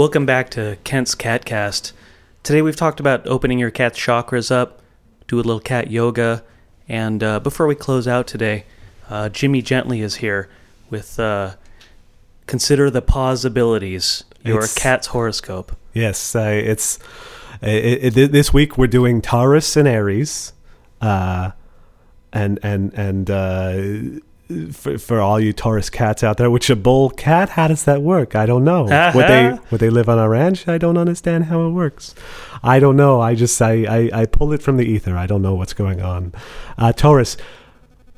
Welcome back to Kent's Catcast. Today we've talked about opening your cat's chakras up, do a little cat yoga, and uh, before we close out today, uh, Jimmy Gently is here with uh, Consider the Possibilities, your It's- cat's horoscope. Yes, uh, it's it, it, this week we're doing Taurus and Aries, uh, and and and uh, for, for all you Taurus cats out there, which a bull cat, how does that work? I don't know. Would they would they live on a ranch? I don't understand how it works. I don't know. I just I I, I pull it from the ether. I don't know what's going on. Uh, Taurus,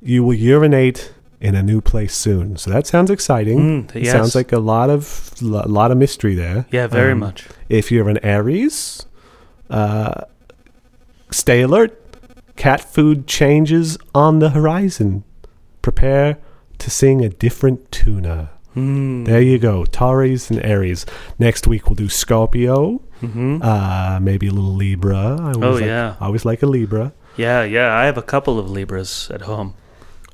you will urinate in a new place soon, so that sounds exciting. Mm, It yes. Sounds like a lot of a lot of mystery there. Yeah, very Um, much. if you're an Aries, uh, stay alert. Cat food changes on the horizon. Prepare to sing a different tuna. Mm. There you go, Taurus and Aries. Next week we'll do Scorpio, hmm uh, maybe a little Libra. I always Oh, like, yeah. I always like a Libra. Yeah, yeah. I have a couple of Libras at home.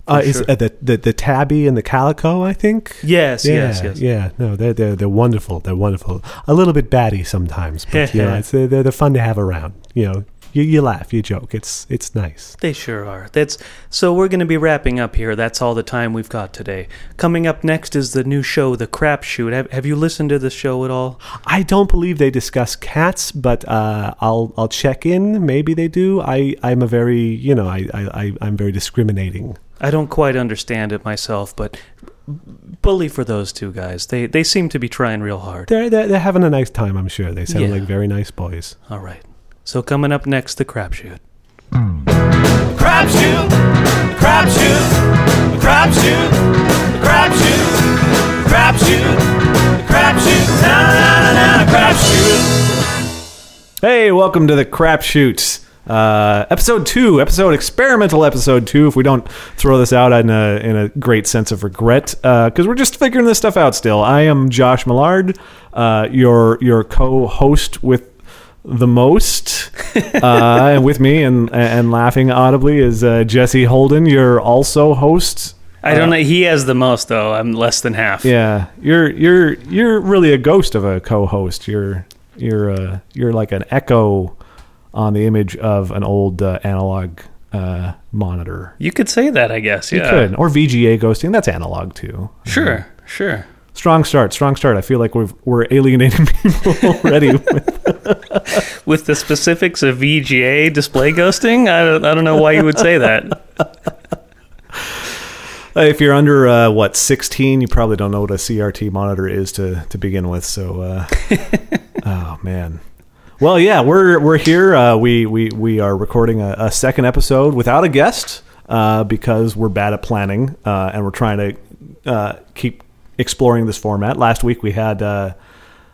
Uh, For is sure. uh, the, the the tabby and the calico? I think. Yes, yeah, yes, yes. yeah. No, they're they're they're wonderful. They're wonderful. A little bit batty sometimes, but you know, they're they're fun to have around. You know, you, you laugh, you joke. It's it's nice. They sure are. That's so we're going to be wrapping up here. That's all the time we've got today. Coming up next is the new show, The Crap Shoot. Have, have you listened to the show at all? I don't believe they discuss cats, but uh, I'll I'll check in. Maybe they do. I I'm a very you know I I I- I'm very discriminating. I don't quite understand it myself, but bully for those two guys. They they seem to be trying real hard. They're they're, they're having a nice time. I'm sure they sound Yeah. like very nice boys. All right. So coming up next, The Crap Shoot. Crapshoot, crapshoot, crapshoot, crapshoot, crapshoot, crapshoot, na na na na na crapshoot. Hey, welcome to the crapshoots. Uh, episode two, episode experimental episode two. If we don't throw this out in a in a great sense of regret, because we're just figuring this stuff out still. I am Josh Millard, uh, your your co-host with the most, uh, with me and and laughing audibly is uh, Jesse Holden. You're also host. I don't know. He has the most though. I'm less than half. Yeah, you're you're you're really a ghost of a co-host. You're you're uh, you're like an echo on the image of an old uh, analog uh, monitor. You could say that, I guess. You could or VGA ghosting. That's analog too. Sure. Sure. Strong start, strong start. I feel like we've, we're alienating people already. With the specifics of VGA display ghosting, I don't, I don't know why you would say that. If you're under uh, what 16, you probably don't know what a CRT monitor is to to begin with. So, uh, oh man. Well, yeah, we're we're here. Uh, we we we are recording a, a second episode without a guest uh, because we're bad at planning uh, and we're trying to uh, keep exploring this format. Last week we had. Uh,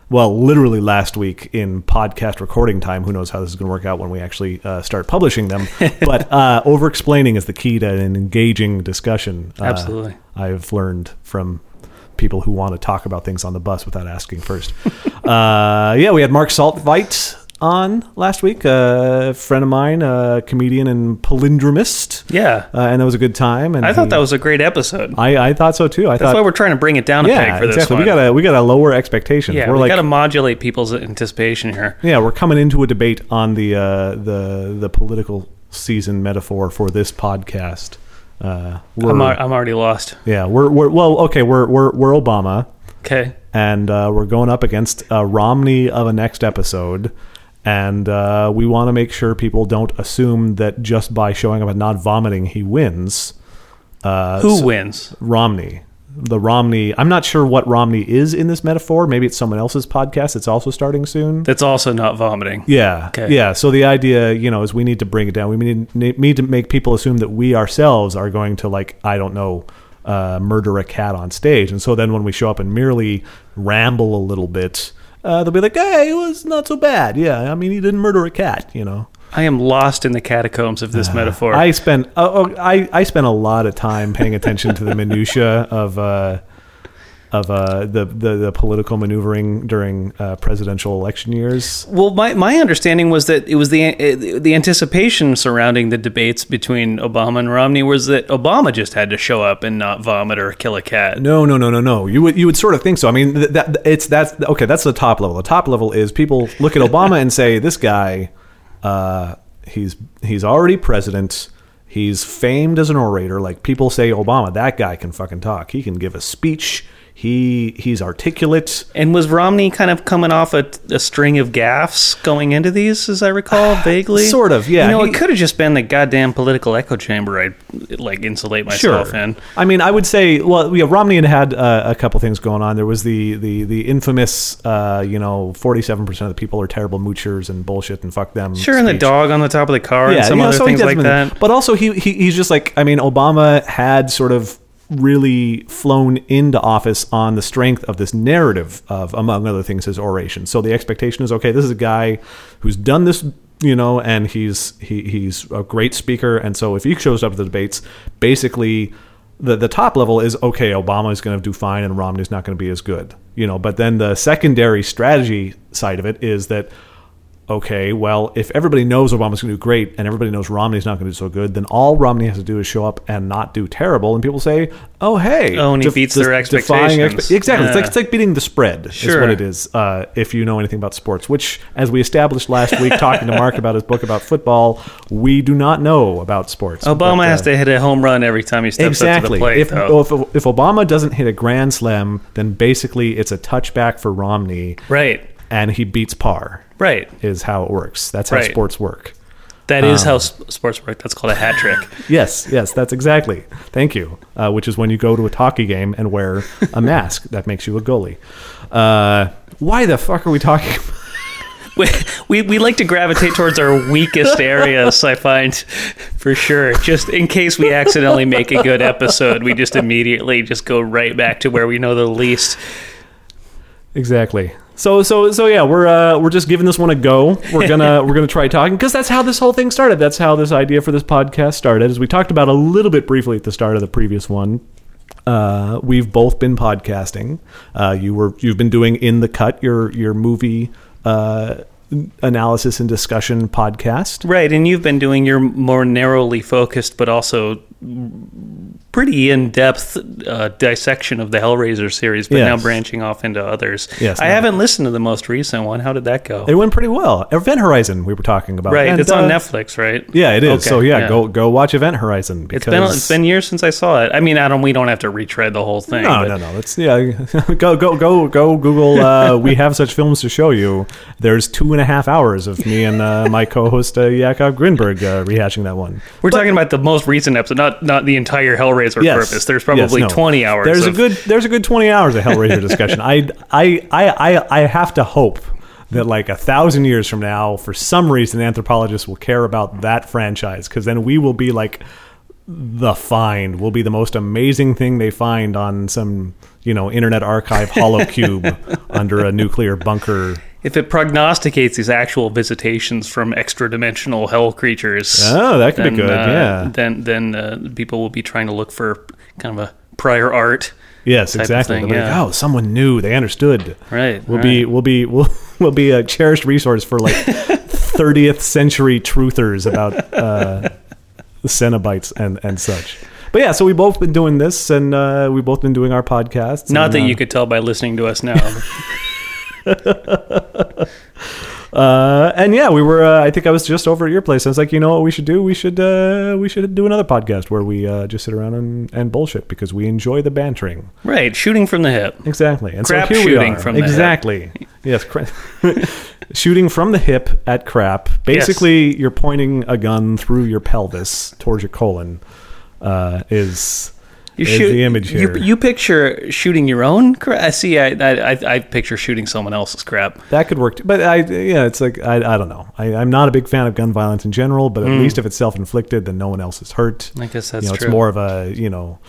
well, literally last week in podcast recording time. Who knows how this is going to work out when we actually uh, start publishing them? but uh, over explaining is the key to an engaging discussion. Uh, Absolutely. I've learned from people who want to talk about things on the bus without asking first. uh, yeah, we had Mark Saltveit on last week, a friend of mine, a comedian and palindromist, Yeah. uh, and that was a good time. And I thought he- that was a great episode. I, I thought so too. I That's thought why we're trying to bring it down a yeah, peg for this exactly. one. We gotta we gotta lower expectations. yeah, we're we like got to modulate people's anticipation here. Yeah, we're coming into a debate on the uh, the the political season metaphor for this podcast. Uh, I'm, I'm already lost. yeah, we're, we're well, okay, we're we're we're Obama, Okay. and uh, we're going up against uh, Romney of a next episode, and uh, we want to make sure people don't assume that just by showing up and not vomiting he wins. Uh, Who so- wins? Romney. The Romney. I'm not sure what Romney is in this metaphor. Maybe it's someone else's podcast. It's also starting soon. That's also not vomiting. Yeah. Okay. Yeah. So the idea, you know, is we need to bring it down. We need, need to make people assume that we ourselves are going to, like, I don't know, uh, murder a cat on stage. And so then when we show up and merely ramble a little bit, uh, they'll be like, hey, it was not so bad. Yeah. I mean, he didn't murder a cat, you know. I am lost in the catacombs of this metaphor. I spend oh, oh, I, I spent a lot of time paying attention to the minutia of uh, of uh, the, the the political maneuvering during uh, presidential election years. Well, my, my understanding was that it was the uh, the anticipation surrounding the debates between Obama and Romney was that Obama just had to show up and not vomit or kill a cat. No, no, no, no, no. You would you would sort of think so. I mean, th- that it's that's okay. That's the top level. The top level is people look at Obama and say, this guy, uh, he's he's already president. He's famed as an orator. Like people say, Obama, that guy can fucking talk. He can give a speech. He he's articulate. And was Romney kind of coming off a, a string of gaffes going into these, as I recall, vaguely? Sort of, yeah. You know, He- it could have just been the goddamn political echo chamber I'd like insulate myself in. I mean, I would say, well, yeah, Romney had had uh, a couple things going on. There was the the the infamous, uh, you know, forty seven percent of the people are terrible moochers and bullshit and fuck them. Sure, and the dog on the top of the car and some you know, other so things like that. But also, he, he he's just like, I mean, Obama had sort of really flown into office on the strength of this narrative of, among other things, his oration. So the expectation is, okay, this is a guy who's done this. You know, and he's he, he's a great speaker, and so if he shows up at the debates, basically the the top level is okay. Obama is going to do fine, and Romney's not going to be as good. You know, but then the secondary strategy side of it is that okay, well, if everybody knows Obama's going to do great and everybody knows Romney's not going to do so good, then all Romney has to do is show up and not do terrible, and people say, "Oh, hey, Oh, and he beats their expectations. exactly, it's like it's like beating the spread. Is Sure. what it is. Uh, if you know anything about sports, which, as we established last week, talking to Mark about his book about football, we do not know about sports. Obama But, uh, has to hit a home run every time he steps up to Exactly. the plate. if, if if Obama doesn't hit a grand slam, then basically it's a touchback for Romney, right, and he beats par. Right. Is how it works. That's how Right. sports work. That is Um, how sports work. That's called a hat trick. Yes, yes, that's exactly. Thank you. Uh, which is when you go to a hockey game and wear a mask that makes you a goalie. Uh, why the fuck are we talking? we, we we like to gravitate towards our weakest areas. I find, for sure. Just in case we accidentally make a good episode, we just immediately just go right back to where we know the least. exactly. So so so yeah, we're uh, we're just giving this one a go. We're gonna we're gonna try talking because that's how this whole thing started. That's how this idea for this podcast started. As we talked about a little bit briefly at the start of the previous one. Uh, we've both been podcasting. Uh, you were you've been doing in the cut your your movie uh, analysis and discussion podcast. Right, and you've been doing your more narrowly focused, but also pretty in-depth uh, dissection of the Hellraiser series, but now branching off into others. Yes, I no. haven't listened to the most recent one. How did that go? It went pretty well. Event Horizon we were talking about. right, And, it's on uh, Netflix, right? Yeah, it is. Okay, so yeah, yeah. go go watch Event Horizon It's because been it's been years since I saw it. I mean, I don't. We don't have to retread the whole thing. no, but- no, no. It's yeah. go go go go Google. Uh, we have such films to show you. There's two and a half hours of me and uh, my co-host uh, Yakov Grinberg uh, rehashing that one. We're talking about the most recent episode, not not the entire Hellraiser Yes. purpose. There's Yes, probably no. 20 hours. There's a good there's a good 20 hours of Hellraiser discussion. I, I I I I have to hope that like a thousand years from now, for some reason, anthropologists will care about that franchise because then we will be like the find will be the most amazing thing they find on some you know internet archive hollow cube under a nuclear bunker. If it prognosticates these actual visitations from extra dimensional hell creatures, Oh, that could be then, good. uh, yeah. Then then uh, people will be trying to look for kind of a prior art. Yes, exactly. thing, They'll like, oh, someone knew. They understood. Right. We'll right. be we'll be we'll, we'll be a cherished resource for like 30th century truthers about uh, Cenobites and and such. But yeah, so we've both been doing this, and uh, we've both been doing our podcasts. Not and, that uh, you could tell by listening to us now. Uh, and yeah, we were. Uh, I think I was just over at your place. I was like, you know what we should do? We should uh, we should do another podcast where we uh, just sit around and, and bullshit because we enjoy the bantering. right. Shooting from the hip. Exactly. And Crap so here shooting we are. from the hip. exactly. Yes. Cra- shooting from the hip at crap. Basically, you're pointing a gun through your pelvis towards your colon. Uh, is You shoot the image You, here? you picture shooting your own crap. I see. I, I I I picture shooting someone else's crap. that could work, too. but I yeah, it's like I, I don't know. I, I'm not a big fan of gun violence in general, but at mm. least if it's self inflicted, then no one else is hurt. I guess that's you know, true. it's more of a you know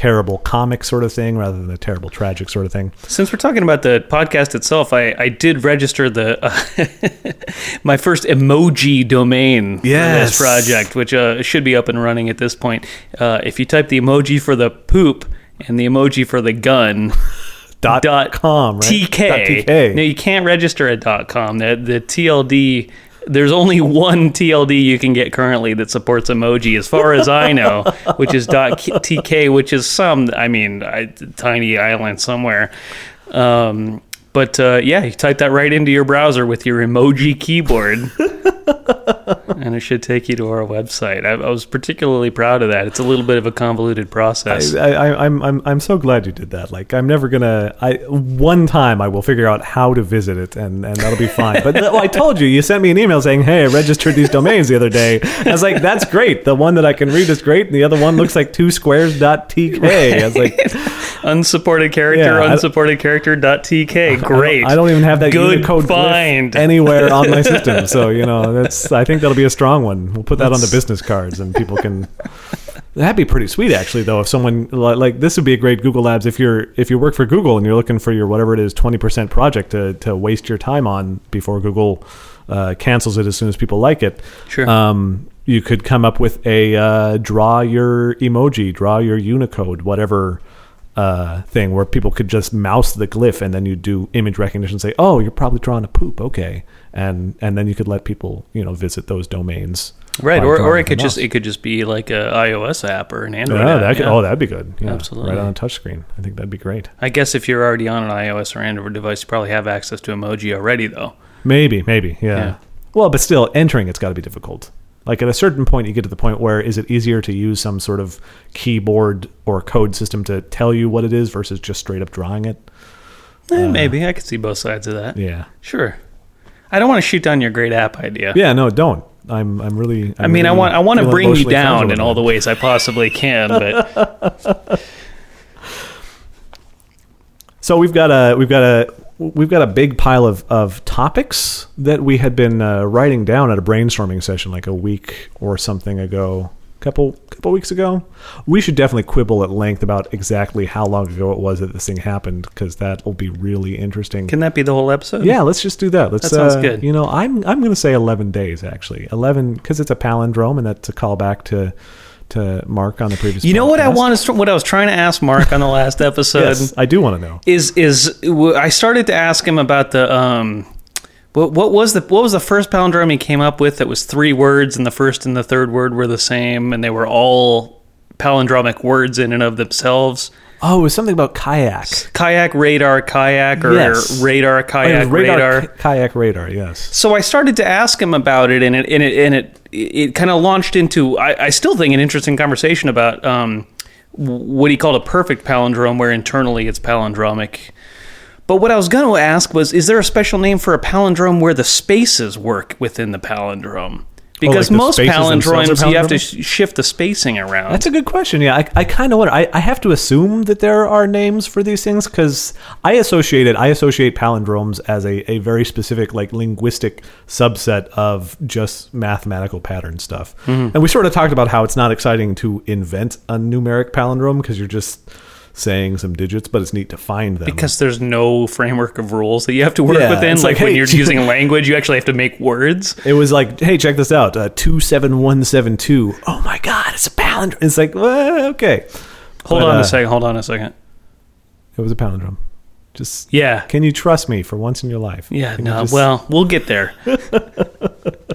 terrible comic sort of thing rather than a terrible tragic sort of thing. Since we're talking about the podcast itself, I, I did register the uh, my first emoji domain for Yes. this project, which uh, should be up and running at this point. Uh, if you type the emoji for the poop and the emoji for the gun, dot, dot com, right? TK. Dot TK. No, you can't register at dot .com. The, the TLD, there's only one TLD you can get currently that supports emoji, as far as I know, which is TK, which is some, I mean, I, tiny island somewhere. Um, but uh, yeah, you type that right into your browser with your emoji keyboard. and it should take you to our website. I, I was particularly proud of that. It's a little bit of a convoluted process. I, I, I'm I'm I'm so glad you did that. Like I'm never gonna. I one time I will figure out how to visit it, and, and that'll be fine. But well, I told you, you sent me an email saying, "Hey, I registered these domains the other day." I was like, "That's great. The one that I can read is great, and the other one looks like two squares dot tk." I was like, unsupported character, Yeah, I- unsupported character dot TK. Great. I don't even have that Good Unicode find. anywhere on my system. So you know, that's. I think that'll be a strong one. We'll put that on the business cards, and people can. That'd be pretty sweet, actually. Though, if someone like this would be a great Google Labs if you're if you work for Google and you're looking for your whatever it is twenty percent project to to waste your time on before Google uh, cancels it as soon as people like it. Sure. Um, you could come up with a uh, draw your emoji, draw your Unicode, whatever uh, thing where people could just mouse the glyph and then you do image recognition and say, oh, you're probably drawing a poop. Okay. And, and then you could let people, you know, visit those domains. right, or, or it could just mouse. it could just be like a iOS app or an Android Yeah, app. that could, yeah. oh, that'd be good. Yeah, Absolutely. Right on a touchscreen. I think that'd be great. I guess if you're already on an iOS or Android device, you probably have access to emoji already, though. Maybe, maybe, yeah. Yeah. Well, but still, entering it's got to be difficult. Like at a certain point, you get to the point where is it easier to use some sort of keyboard or code system to tell you what it is versus just straight up drawing it? Eh, maybe I could see both sides of that. Yeah, Sure. I don't want to shoot down your great app idea. yeah. No, don't. I'm, I'm really. I mean, I want I want to bring you down in all the ways I possibly can, but So we've got a we've got a we've got a big pile of, of topics that we had been uh, writing down at a brainstorming session like a week or something ago, couple couple weeks ago. We should definitely quibble at length about exactly how long ago it was that this thing happened because that will be really interesting. can that be the whole episode? yeah, let's just do that. Let's. That sounds uh, good. You know, I'm I'm going to say 11 days actually. 11 because it's a palindrome and that's a callback to to Mark on the previous. You know what I podcast. want to what I was trying to ask Mark on the last episode Yes, I do want to know. is is I started to ask him about the um what what was the what was the first palindrome he came up with that was three words and the first and the third word were the same and they were all palindromic words in and of themselves. Oh, it was something about kayak. Kayak, radar, kayak, or Yes. radar, Oh, kayak, radar, radar. k- kayak radar. Yes. So I started to ask him about it, and it and it and it it kind of launched into I, I still think an interesting conversation about um, what he called a perfect palindrome, where internally it's palindromic. But what I was going to ask was, is there a special name for a palindrome where the spaces work within the palindrome? Because the most spaces palindromes, you have to sh- shift the spacing around. That's a good question. Yeah, I, I kind of wonder. I, I have to assume that there are names for these things because I associate it. I associate palindromes as a, a very specific, like linguistic subset of just mathematical pattern stuff. Mm-hmm. And we sort of talked about how it's not exciting to invent a numeric palindrome because you're just saying some digits, but it's neat to find them. because there's no framework of rules that you have to work Yeah, within. Like, like, when you're using language, you actually have to make words. It was like, hey, check this out. Uh, 27172. Oh my God, it's a palindrome. It's like, well, okay. Hold But, on uh, a second. Hold on a second. It was a palindrome. Just, Yeah. can you trust me for once in your life? Yeah, Can no. just- Well, we'll get there. but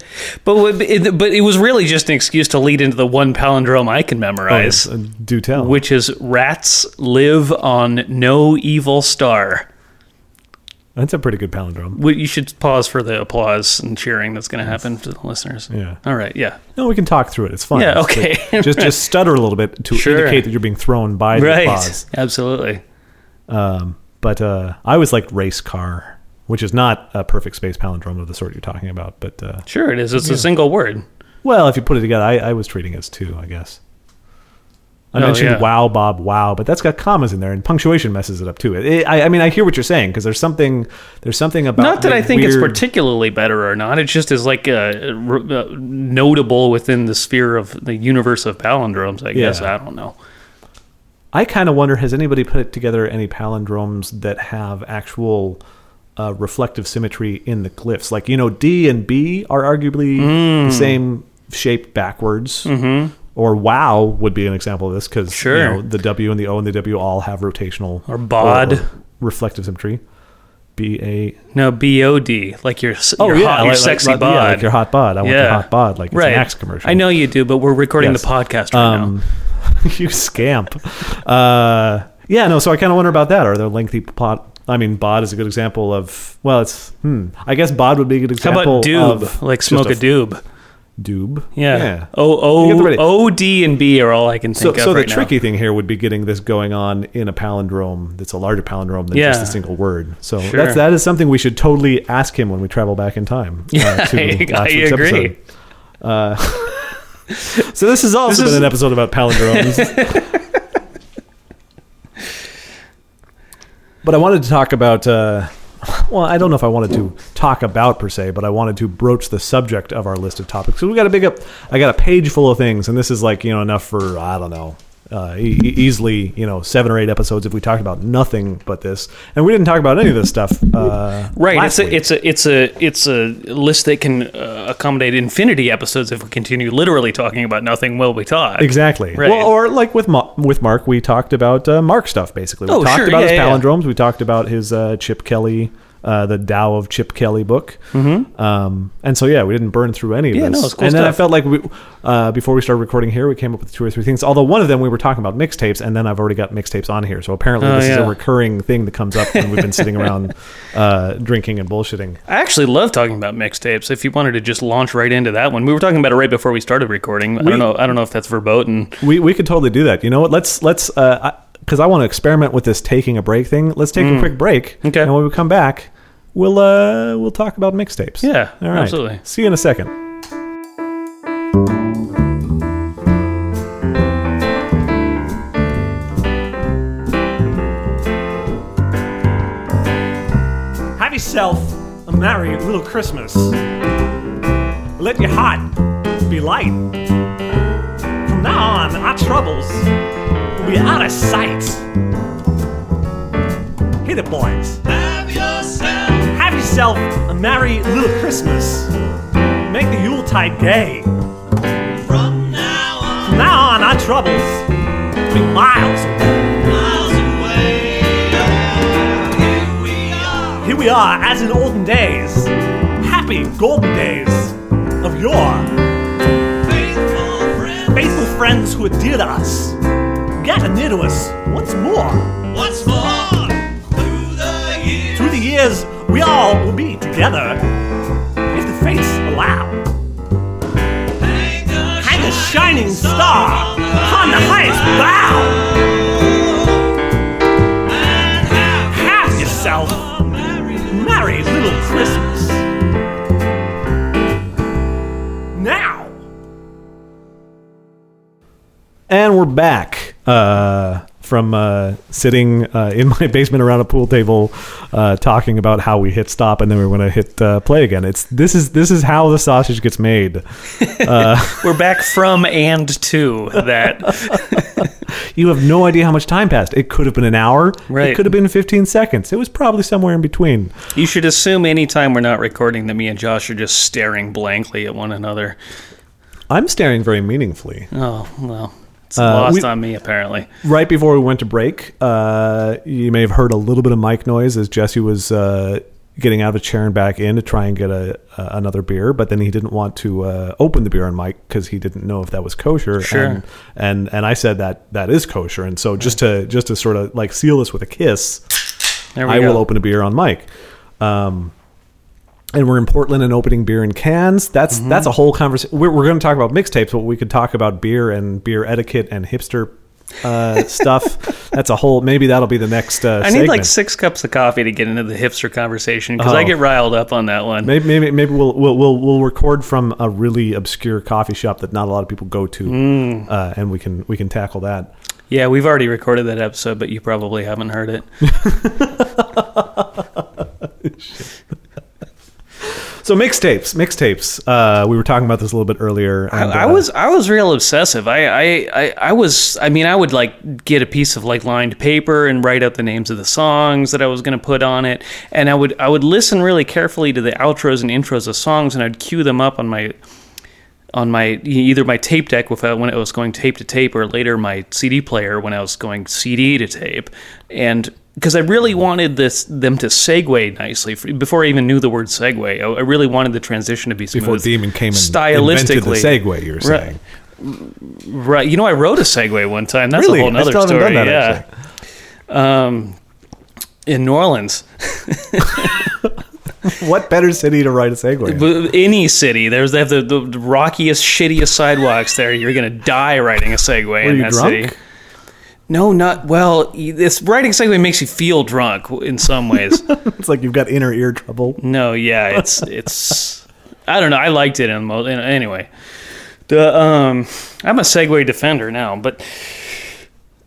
it, but it was really just an excuse to lead into the one palindrome I can Oh, memorize, uh, do tell. which is rats live on no evil star. That's a pretty good palindrome. We- You should pause for the applause and cheering that's going to happen to the listeners. Yeah. All right. Yeah. No, we can talk through it. It's fine. Yeah, okay. just just stutter a little bit to Sure. indicate that you're being thrown by the Right. applause. Absolutely. Um, but uh, I was like race car, which is not a perfect space palindrome of the sort you're talking about. But uh, Sure, it is. It's a single word. well, if you put it together, I, I was treating it as two, I guess. I Oh, mentioned yeah. wow, Bob, wow, but that's got commas in there, and punctuation messes it up too. It, I, I mean, I hear what you're saying because there's something, there's something about Not that I think it's particularly better or not. It just is like uh, uh, notable within the sphere of the universe of palindromes. I guess Yeah. I don't know. I kind of wonder has anybody put together any palindromes that have actual uh, reflective symmetry in the glyphs? Like, you know, D and B are arguably Hmm. the same shape backwards. Mm-hmm. Or wow would be an example of this because Sure. you know, the W and the O and the W all have rotational Or bod. or- reflective symmetry. B A. No, BOD, like your, Oh your, yeah, hot, your like, sexy like, bod. Yeah, like your hot bod. I want your hot bod. Like it's right. an Axe commercial. I know you do, but we're recording Yes. the podcast right Um, you scamp. Uh, yeah, no. So I kind of wonder about that. Are there lengthy pot? I mean, bod is a good example of. Well, it's. Hmm. I guess bod would be a good now. How example. about doob? of Like smoke a doob. Doob. Yeah. Yeah. O the O. O D and B are all I can So, think so of the right tricky thing here would be getting this going on in a palindrome that's a larger palindrome than just a single word. So Sure. that's that is something we should totally ask him when we travel back in time. Yeah, to I- I agree. Uh, so this has also This been is- an episode about palindromes. but I wanted to talk about. Uh, well, I don't know if I wanted to talk about per se, but I wanted to broach the subject of our list of topics. So we got a big up. I got a page full of things, and this is like you know enough for I don't know. Uh, e- easily, you know, seven or eight episodes if we talked about nothing but this, and we didn't talk about any of this stuff. Uh, Right. It's a, it's a it's a it's a list that can uh, accommodate infinity episodes if we continue literally talking about nothing while we talk. Exactly. Right. Well, or like with Ma- with Mark, we talked about uh, Mark stuff basically. We Oh, talked sure. about his Yeah, yeah, yeah. palindromes. We talked about his uh, Chip Kelly, uh, the Tao of Chip Kelly book. Mm-hmm. Um, and so yeah, we didn't burn through any of Yeah, this. no, it's cool and then I felt like we, uh, before we started recording here, we came up with two or three things. Although one of them we were talking about mixtapes, and then I've already got mixtapes on here. So apparently Oh, this is a recurring thing that comes up when we've been sitting around uh, drinking and bullshitting. I actually love talking about mixtapes. If you wanted to just launch right into that one, we were talking about it right before we started recording. I don't know. I don't know if that's verboten. We we could totally do that. You know what? Let's let's uh because I, want to experiment with this taking a break thing. Let's take a quick break. Mm. Okay. And when we come back, we'll uh we'll talk about mixtapes. Yeah, All right. absolutely. See you in a second. Have yourself a merry little Christmas. Let your heart be light. From now on, our troubles will be out of sight. Hit it, boys. Yourself a merry little Christmas. Make the Yuletide gay. from now on, From now on, our troubles will be miles away. miles away. Here we are, Here we are, as in olden days. Happy golden days of yore. faithful friends. faithful friends who are dear to us, gather near to us once more. Once more, through the years, Through the years, we all will be together, if the fates allow. hang a, shining star upon the highest bough. and have yourself merry little Christmas. Now, And we're back uh, from uh, sitting uh, in my basement around a pool table, uh, talking about how we hit stop and then we going to hit uh, play again. It's this is this is how the sausage gets made. We're back from and to that. You have no idea how much time passed. It could have been an hour. Right. It could have been 15 seconds. It was probably somewhere in between. You should assume anytime we're not recording that me and Josh are just staring blankly at one another. I'm staring very meaningfully. Oh well, it's Uh, lost we- on me apparently. Right before we went to break, uh, you may have heard a little bit of mic noise as Jesse was uh, getting out of a chair and back in to try and get a, uh, another beer, but then he didn't want to uh, open the beer on mic because he didn't know if that was kosher. Sure. And, and and I said that that is kosher, and so just to just to sort of like seal this with a kiss, There we I go. will open a beer on mic. Um, and we're in Portland and opening beer in cans. That's Mm-hmm. that's a whole conversation. We're, we're going to talk about mixtapes, but we could talk about beer and beer etiquette and hipster uh, stuff. That's a whole. Maybe that'll be the next. Uh, I need like six cups of coffee to get into the hipster conversation because Oh. I get riled up on that one. Maybe maybe maybe we'll, we'll we'll we'll record from a really obscure coffee shop that not a lot of people go to, Mm. uh, and we can we can tackle that. Yeah, we've already recorded that episode, but you probably haven't heard it. So mixtapes, mixtapes. Uh, we were talking about this a little bit earlier. and, I, I uh, was I was real obsessive. I, I, I, I was I mean I would like get a piece of like lined paper and write out the names of the songs that I was going to put on it, and I would I would listen really carefully to the outros and intros of songs, and I'd cue them up on my on my either my tape deck uh, when it was going tape to tape, or later my CD player when I was going CD to tape, and because I really wanted this them to segue nicely before I even knew the word segue. I, I really wanted the transition to be smooth. Before Dean Kamen and stylistically. invented the segue, you're saying. Right. You know, I wrote a Segway one time. That's Really? a whole other story. that, yeah. Um, in New Orleans, What better city to write a Segway in? Any city, there's they have the, the rockiest, shittiest sidewalks there. You're gonna die riding a Segway Were in that drunk? city. No, not well. This riding Segway makes you feel drunk in some ways. It's like you've got inner ear trouble. no, yeah, it's it's. I don't know. I liked it in most. Anyway, the um, I'm a Segway defender now, but.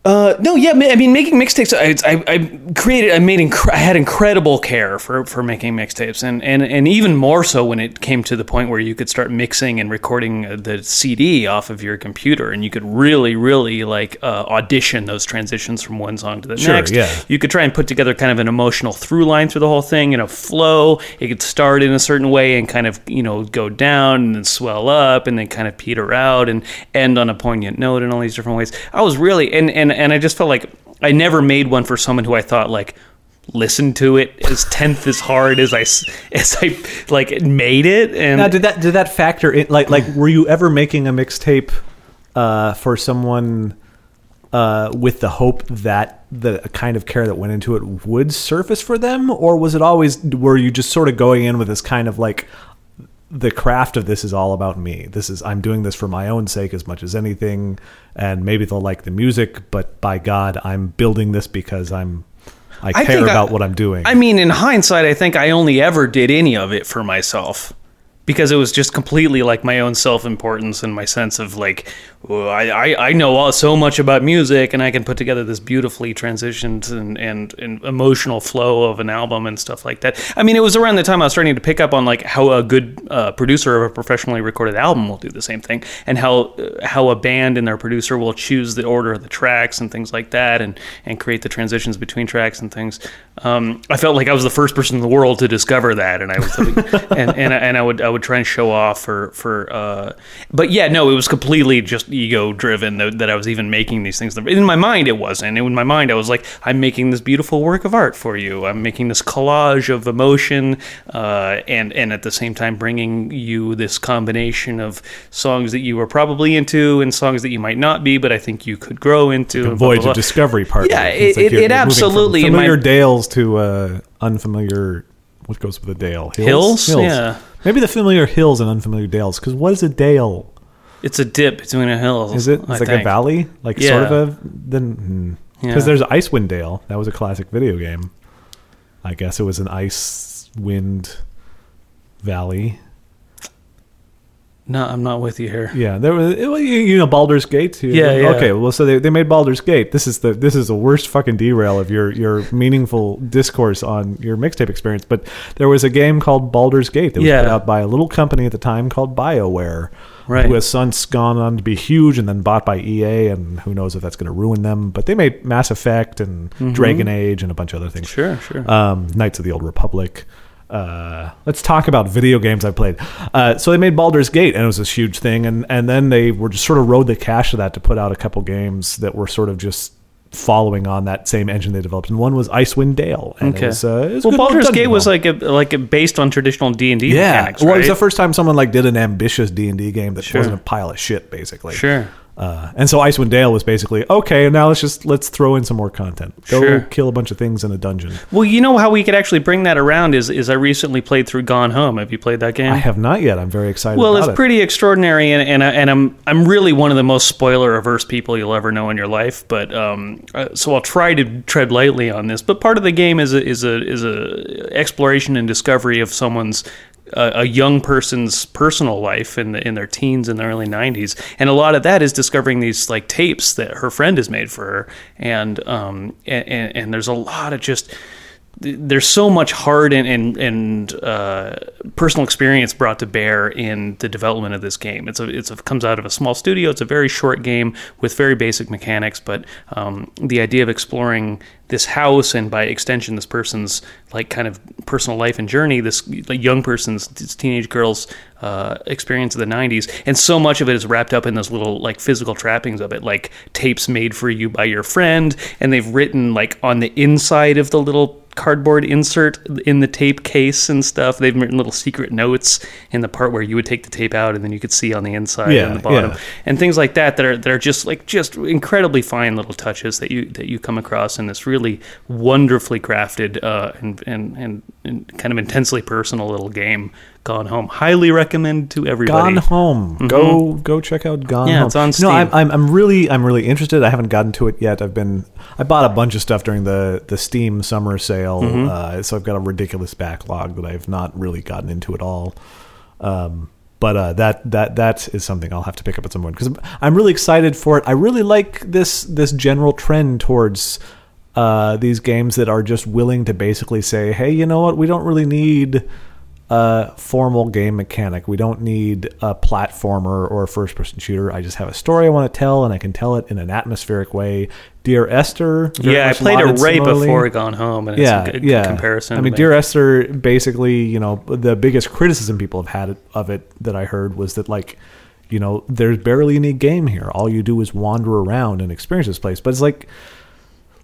Uh, no, yeah, I mean, making mixtapes. I, I, I created, I made, inc- I had incredible care for, for making mixtapes, and, and and even more so when it came to the point where you could start mixing and recording uh, the CD off of your computer, and you could really, really like uh, audition those transitions from one song to the Sure, next. yeah. You could try and put together kind of an emotional through line through the whole thing, you a flow. It could start in a certain way and kind of, you know, go down and then swell up and then kind of peter out and end on a poignant note in all these different ways. I was really, and, and, and I just felt like I never made one for someone who I thought like, listened to it as tenth as hard as I as I like made it and Now, did that did that factor in? Like, like, were you ever making a mixtape uh, for someone uh, with the hope that the kind of care that went into it would surface for them, or was it always? Were you just sort of going in with this kind of like the craft of this is all about me. This is I'm doing this for my own sake as much as anything, and maybe they'll like the music, but by God, I'm building this because I'm I I care think I- about what I'm doing. I mean, in hindsight, I think I only ever did any of it for myself because it was just completely like my own self importance and my sense of like, I, I, I know all, so much about music and I can put together this beautifully transitioned and, and, and emotional flow of an album and stuff like that. I mean, it was around the time I was starting to pick up on like how a good uh, producer of a professionally recorded album will do the same thing and how uh, how a band and their producer will choose the order of the tracks and things like that and, and create the transitions between tracks and things. Um, I felt like I was the first person in the world to discover that, and I was, and and, I- and I would I would try and show off for for. Uh, but yeah, no, it was completely just ego driven that, that I was even making these things. In my mind, it wasn't. In my mind, I was like, I'm making this beautiful work of art for you. I'm making this collage of emotion, uh, and and at the same time bringing you this combination of songs that you were probably into and songs that you might not be, but I think you could grow into. blah, voyage blah, of discovery part. Yeah, it- it- you're- it absolutely- in my- familiar dales to uh, unfamiliar. What goes with a dale? Hills? Yeah. Maybe the familiar hills and unfamiliar dales. Because what is a dale? It's a dip between a hill. Is it? It's I like a valley, like Yeah. sort of a then because Yeah. there's Icewind Dale. That was a classic video game. I guess it was an ice wind valley. No, I'm not with you here. Yeah, there was it, well, you, you know Baldur's Gate. You- Yeah, yeah. Okay, well, so they, they made Baldur's Gate. This is the this is the worst fucking derail of your your meaningful discourse on your mixtape experience. But there was a game called Baldur's Gate that was Yeah. put out by a little company at the time called BioWare, Right. who has since gone on to be huge and then bought by EA, and who knows if that's going to ruin them. But they made Mass Effect and Dragon Age and a bunch of other things Mm-hmm. Sure, sure. um, Knights of the Old Republic. Uh, let's talk about video games I played. Uh, so they made Baldur's Gate, and it was this huge thing, and and then they were just sort of rode the cash of that to put out a couple games that were sort of just following on that same engine they developed, and one was Icewind Dale. And okay. it was, uh, it was well, Baldur's Gate was like a like a based on traditional D and D yeah, mechanics, well, right? it was the first time someone like did an ambitious D and D game that Sure. wasn't a pile of shit, basically. Sure. Uh, and so Icewind Dale was basically okay. Now let's just let's throw in some more content. Go Sure. kill a bunch of things in a dungeon. Well, you know how we could actually bring that around is is I recently played through Gone Home. Have you played that game? I have not yet. I'm very excited. Well, it's it. pretty extraordinary, and and, I, and I'm I'm really one of the most spoiler averse people you'll ever know in your life. But um, uh, so I'll try to tread lightly on this. But part of the game is a is a is a exploration and discovery of someone's. Uh, a young person's personal life in the, in their teens in the early 90s and a lot of that is discovering these like tapes that her friend has made for her. And um and, and, and there's a lot of just there's so much hard and and, and uh, personal experience brought to bear in the development of this game. It's a it's a, comes out of a small studio. It's a very short game with very basic mechanics, but um, the idea of exploring this house and by extension this person's like kind of personal life and journey, this like, young person's this teenage girl's uh, experience of the 90s and so much of it is wrapped up in those little like physical trappings of it like tapes made for you by your friend and they've written like on the inside of the little cardboard insert in the tape case and stuff they've written little secret notes in the part where you would take the tape out and then you could see on the inside Yeah, and the bottom yeah. and things like that that are that are just like just incredibly fine little touches that you that you come across in this really wonderfully crafted uh, and, and and and kind of intensely personal little game. Gone Home, highly recommend to everybody. Gone Home. Go go check out Gone Mm-hmm. Yeah, Home. it's on No, Steam. I'm, I'm I'm really I'm really interested. I haven't gotten to it yet. I've been I bought a bunch of stuff during the the Steam summer sale, Mm-hmm. uh, so I've got a ridiculous backlog that I've not really gotten into at all. Um, but uh, that that that is something I'll have to pick up at some point because I'm really excited for it. I really like this this general trend towards uh, these games that are just willing to basically say, "Hey, you know what? We don't really need a formal game mechanic. We don't need a platformer or a first person shooter. I just have a story I want to tell, and I can tell it in an atmospheric way." Dear Esther, yeah, I played it right similarly before Gone Home, and it's yeah, a good yeah. comparison. I mean, Dear. Esther, basically, you know, the biggest criticism people have had of it that I heard was that, like, you know, there's barely any game here. All you do is wander around and experience this place. But it's like,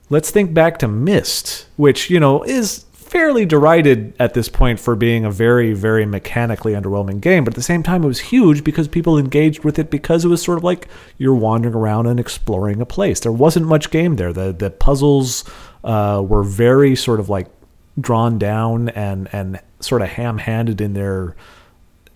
let's think back to Myst, which, you know, is fairly derided at this point for being a very, very mechanically underwhelming game. But at the same time, it was huge because people engaged with it because it was sort of like you're wandering around and exploring a place. There wasn't much game there. The the puzzles uh, were very sort of like drawn down and and sort of ham-handed in their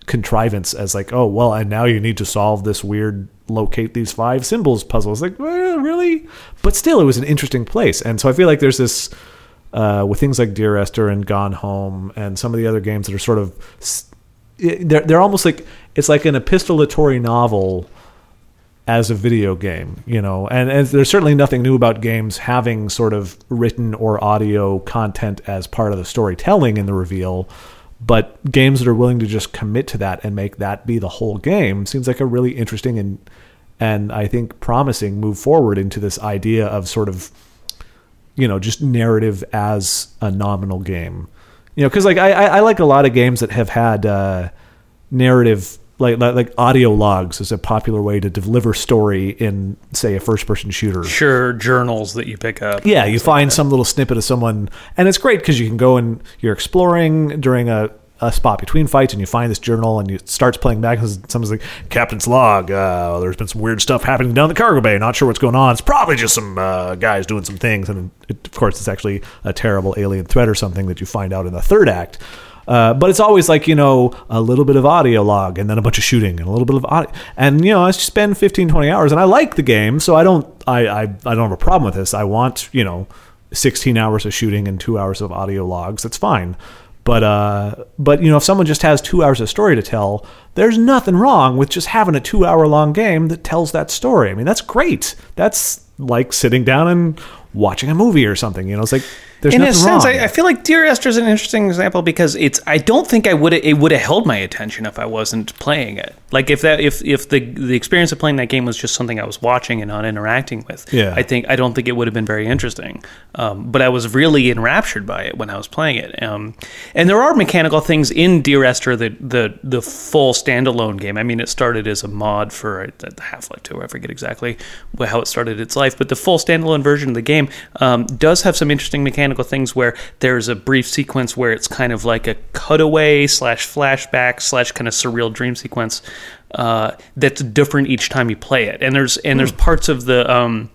contrivance as like oh well and now you need to solve this weird locate these five symbols puzzle it's like well, really but still it was an interesting place and so i feel like there's this uh, with things like dear esther and gone home and some of the other games that are sort of they're, they're almost like it's like an epistolatory novel as a video game, you know, and, and there's certainly nothing new about games having sort of written or audio content as part of the storytelling in the reveal. But games that are willing to just commit to that and make that be the whole game seems like a really interesting and and I think promising move forward into this idea of sort of you know just narrative as a nominal game. You know, because like I, I I like a lot of games that have had uh, narrative like, like like audio logs is a popular way to deliver story in say a first person shooter. Sure, journals that you pick up. Yeah, you find some little snippet of someone, and it's great because you can go and you're exploring during a, a spot between fights, and you find this journal, and it starts playing back. And someone's like, "Captain's log. Uh, there's been some weird stuff happening down the cargo bay. Not sure what's going on. It's probably just some uh, guys doing some things." And it, of course, it's actually a terrible alien threat or something that you find out in the third act. Uh, but it's always like you know a little bit of audio log and then a bunch of shooting and a little bit of audio and you know I spend 15 20 hours and I like the game so I don't I, I I don't have a problem with this I want you know 16 hours of shooting and 2 hours of audio logs that's fine but uh but you know if someone just has 2 hours of story to tell there's nothing wrong with just having a 2 hour long game that tells that story. I mean that's great. That's like sitting down and watching a movie or something you know? It's like there's in a sense, I, I feel like Dear Esther is an interesting example because it's. I don't think I would. It would have held my attention if I wasn't playing it. Like if that, if if the the experience of playing that game was just something I was watching and not interacting with. Yeah. I think I don't think it would have been very interesting. Um, but I was really enraptured by it when I was playing it. Um, and there are mechanical things in Dear Esther, the the the full standalone game. I mean, it started as a mod for Half Life Two. I forget exactly how it started its life, but the full standalone version of the game um, does have some interesting mechanical things where there's a brief sequence where it's kind of like a cutaway slash flashback slash kind of surreal dream sequence uh, that's different each time you play it, and there's and there's parts of the um,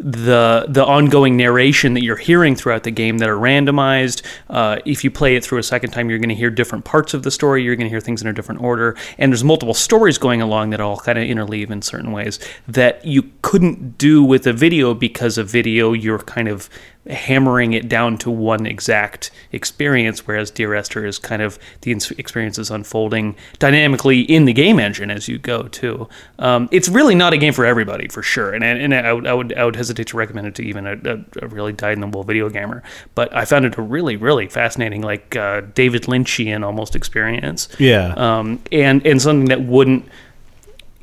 the the ongoing narration that you're hearing throughout the game that are randomized. Uh, if you play it through a second time, you're going to hear different parts of the story. You're going to hear things in a different order, and there's multiple stories going along that all kind of interleave in certain ways that you couldn't do with a video because a video you're kind of hammering it down to one exact experience, whereas Dear Esther is kind of the experience is unfolding dynamically in the game engine as you go too. Um, it's really not a game for everybody for sure, and and I would I would, I would hesitate to recommend it to even a, a, a really dyed in the wool video gamer. But I found it a really really fascinating, like uh, David Lynchian almost experience. Yeah. Um, and and something that wouldn't.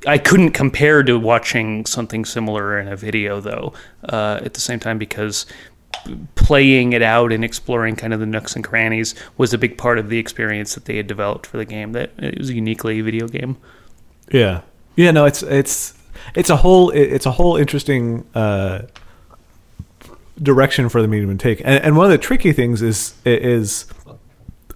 I couldn't compare to watching something similar in a video, though. Uh, at the same time, because playing it out and exploring kind of the nooks and crannies was a big part of the experience that they had developed for the game. That it was uniquely a video game. Yeah, yeah. No, it's it's it's a whole it's a whole interesting uh, direction for the medium to take. And, and one of the tricky things is is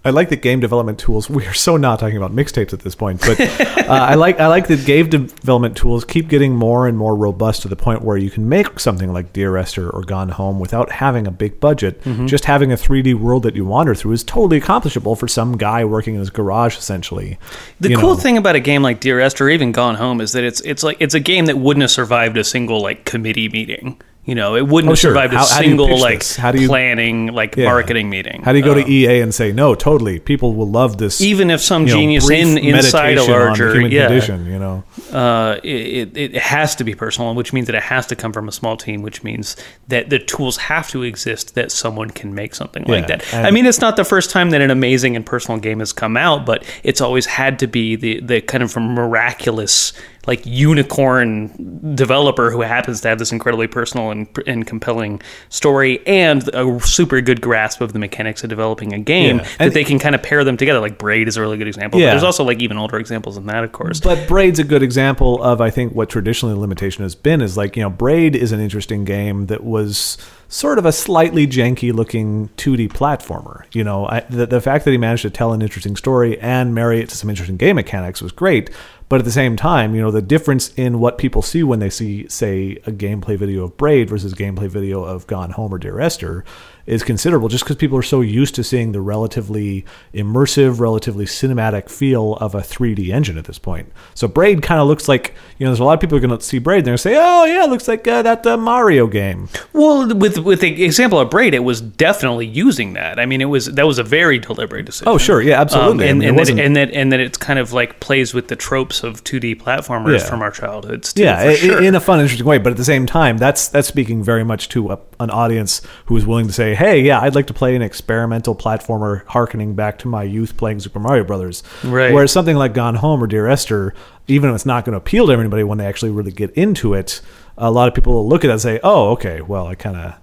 I like the game development tools. We are so not talking about mixtapes at this point, but uh, I like I like that game development tools keep getting more and more robust to the point where you can make something like Dear Esther or Gone Home without having a big budget. Just having a 3D world that you wander through is totally accomplishable for some guy working in his garage, essentially. The You cool know. thing about a game like Dear Esther, or even Gone Home, is that it's it's like it's a game that wouldn't have survived a single like committee meeting. You know, it wouldn't Oh, have sure. survived a How- how single pitch like? How do you- planning like Yeah. marketing meeting. How do you go Uh, to EA and say no? Totally, people will love this. even if some know, genius brief in inside a meditation on the larger human yeah, condition, you know. uh, it, it, it has to be personal, which means that it has to come from a small team, which means that the tools have to exist that someone can make something like that. I mean, it's not the first time that an amazing and personal game has come out, but it's always had to be the, the kind of miraculous, like unicorn developer who happens to have this incredibly personal and, and compelling story and a super good grasp of the mechanics of developing a game Yeah, that and- they can kind of pair them together. Like Braid is a really good example. But Yeah. there's also like even older examples than that, of course. But Braid's a good example of I think what traditionally the limitation has been is like you know Braid is an interesting game that was sort of a slightly janky looking 2D platformer. You know, I, the, the fact that he managed to tell an interesting story and marry it to some interesting game mechanics was great. But at the same time, you know, the difference in what people see when they see, say, a gameplay video of Braid versus gameplay video of Gone Home or Dear Esther is considerable just because people are so used to seeing the relatively immersive, relatively cinematic feel of a 3D engine at this point. So Braid kind of looks like, you know, there's a lot of people who are going to see Braid and they're going to say, oh, yeah, it looks like uh, that uh, Mario game. Well, with with the example of Braid, it was definitely using that. I mean, it was that was a very deliberate decision. Oh, sure. Yeah, absolutely. Um, and mean, and, that, and that and that it's kind of like plays with the tropes of 2D platformers Yeah. from our childhoods. Too, Yeah, sure. in a fun, interesting way. But at the same time, that's that's speaking very much to a, an audience who is willing to say, "Hey, yeah, I'd like to play an experimental platformer, harkening back to my youth playing Super Mario Brothers." Right. Whereas something like Gone Home or Dear Esther, even if it's not going to appeal to everybody when they actually really get into it, a lot of people will look at that and say, "Oh, okay, well, I kind of."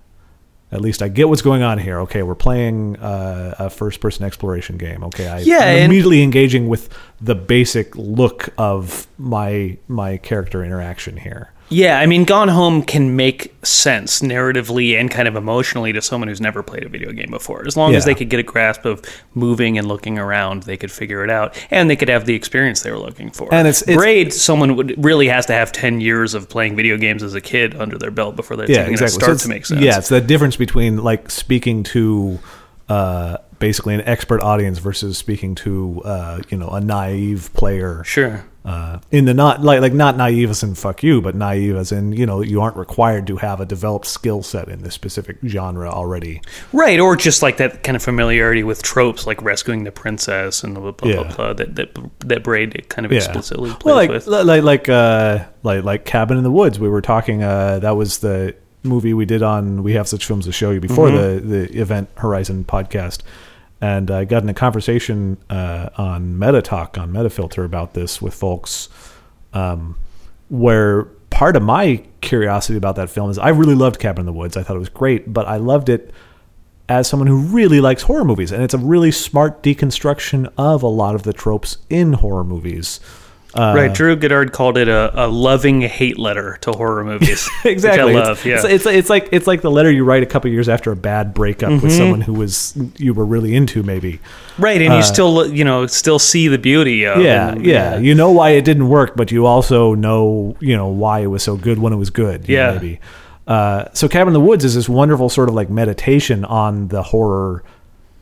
At least I get what's going on here. Okay, we're playing uh, a first-person exploration game. Okay, I, Yeah, I'm and- immediately engaging with the basic look of my my character interaction here. Yeah, I mean, Gone Home can make sense narratively and kind of emotionally to someone who's never played a video game before. As long as they could get a grasp of moving and looking around, they could figure it out, and they could have the experience they were looking for. And it's- it's- Braid. Someone would really has to have ten years of playing video games as a kid under their belt before they're Yeah, exactly. So start it's- to make sense. Yeah, it's the difference between like speaking to uh, basically an expert audience versus speaking to uh, you know a naive player. Sure. Uh, in the not like like not naive as in fuck you, but naive as in you know you aren't required to have a developed skill set in this specific genre already. Right, or just like that kind of familiarity with tropes, like rescuing the princess and blah blah blah, Yeah. blah that that that Braid kind of explicitly plays well, like with. like like uh like like Cabin in the Woods. We were talking. Uh, that was the movie we did on We Have Such Films to Show You before Mm-hmm. the the Event Horizon podcast, and I got in a conversation uh, on Meta Talk on Metafilter about this with folks, um, where part of my curiosity about that film is I really loved Cabin in the Woods. I thought it was great, but I loved it as someone who really likes horror movies, and it's a really smart deconstruction of a lot of the tropes in horror movies. Uh, right, Drew Goddard called it a, a loving hate letter to horror movies. exactly. I love. It's, yeah, it's, it's it's like it's like the letter you write a couple years after a bad breakup Mm-hmm. with someone who was you were really into, maybe. right, and you still you know still see the beauty of. uh, Yeah, and, yeah. You know why it didn't work, but you also know you know why it was so good when it was good. you know, Yeah. maybe. Uh, so Cabin in the Woods is this wonderful sort of like meditation on the horror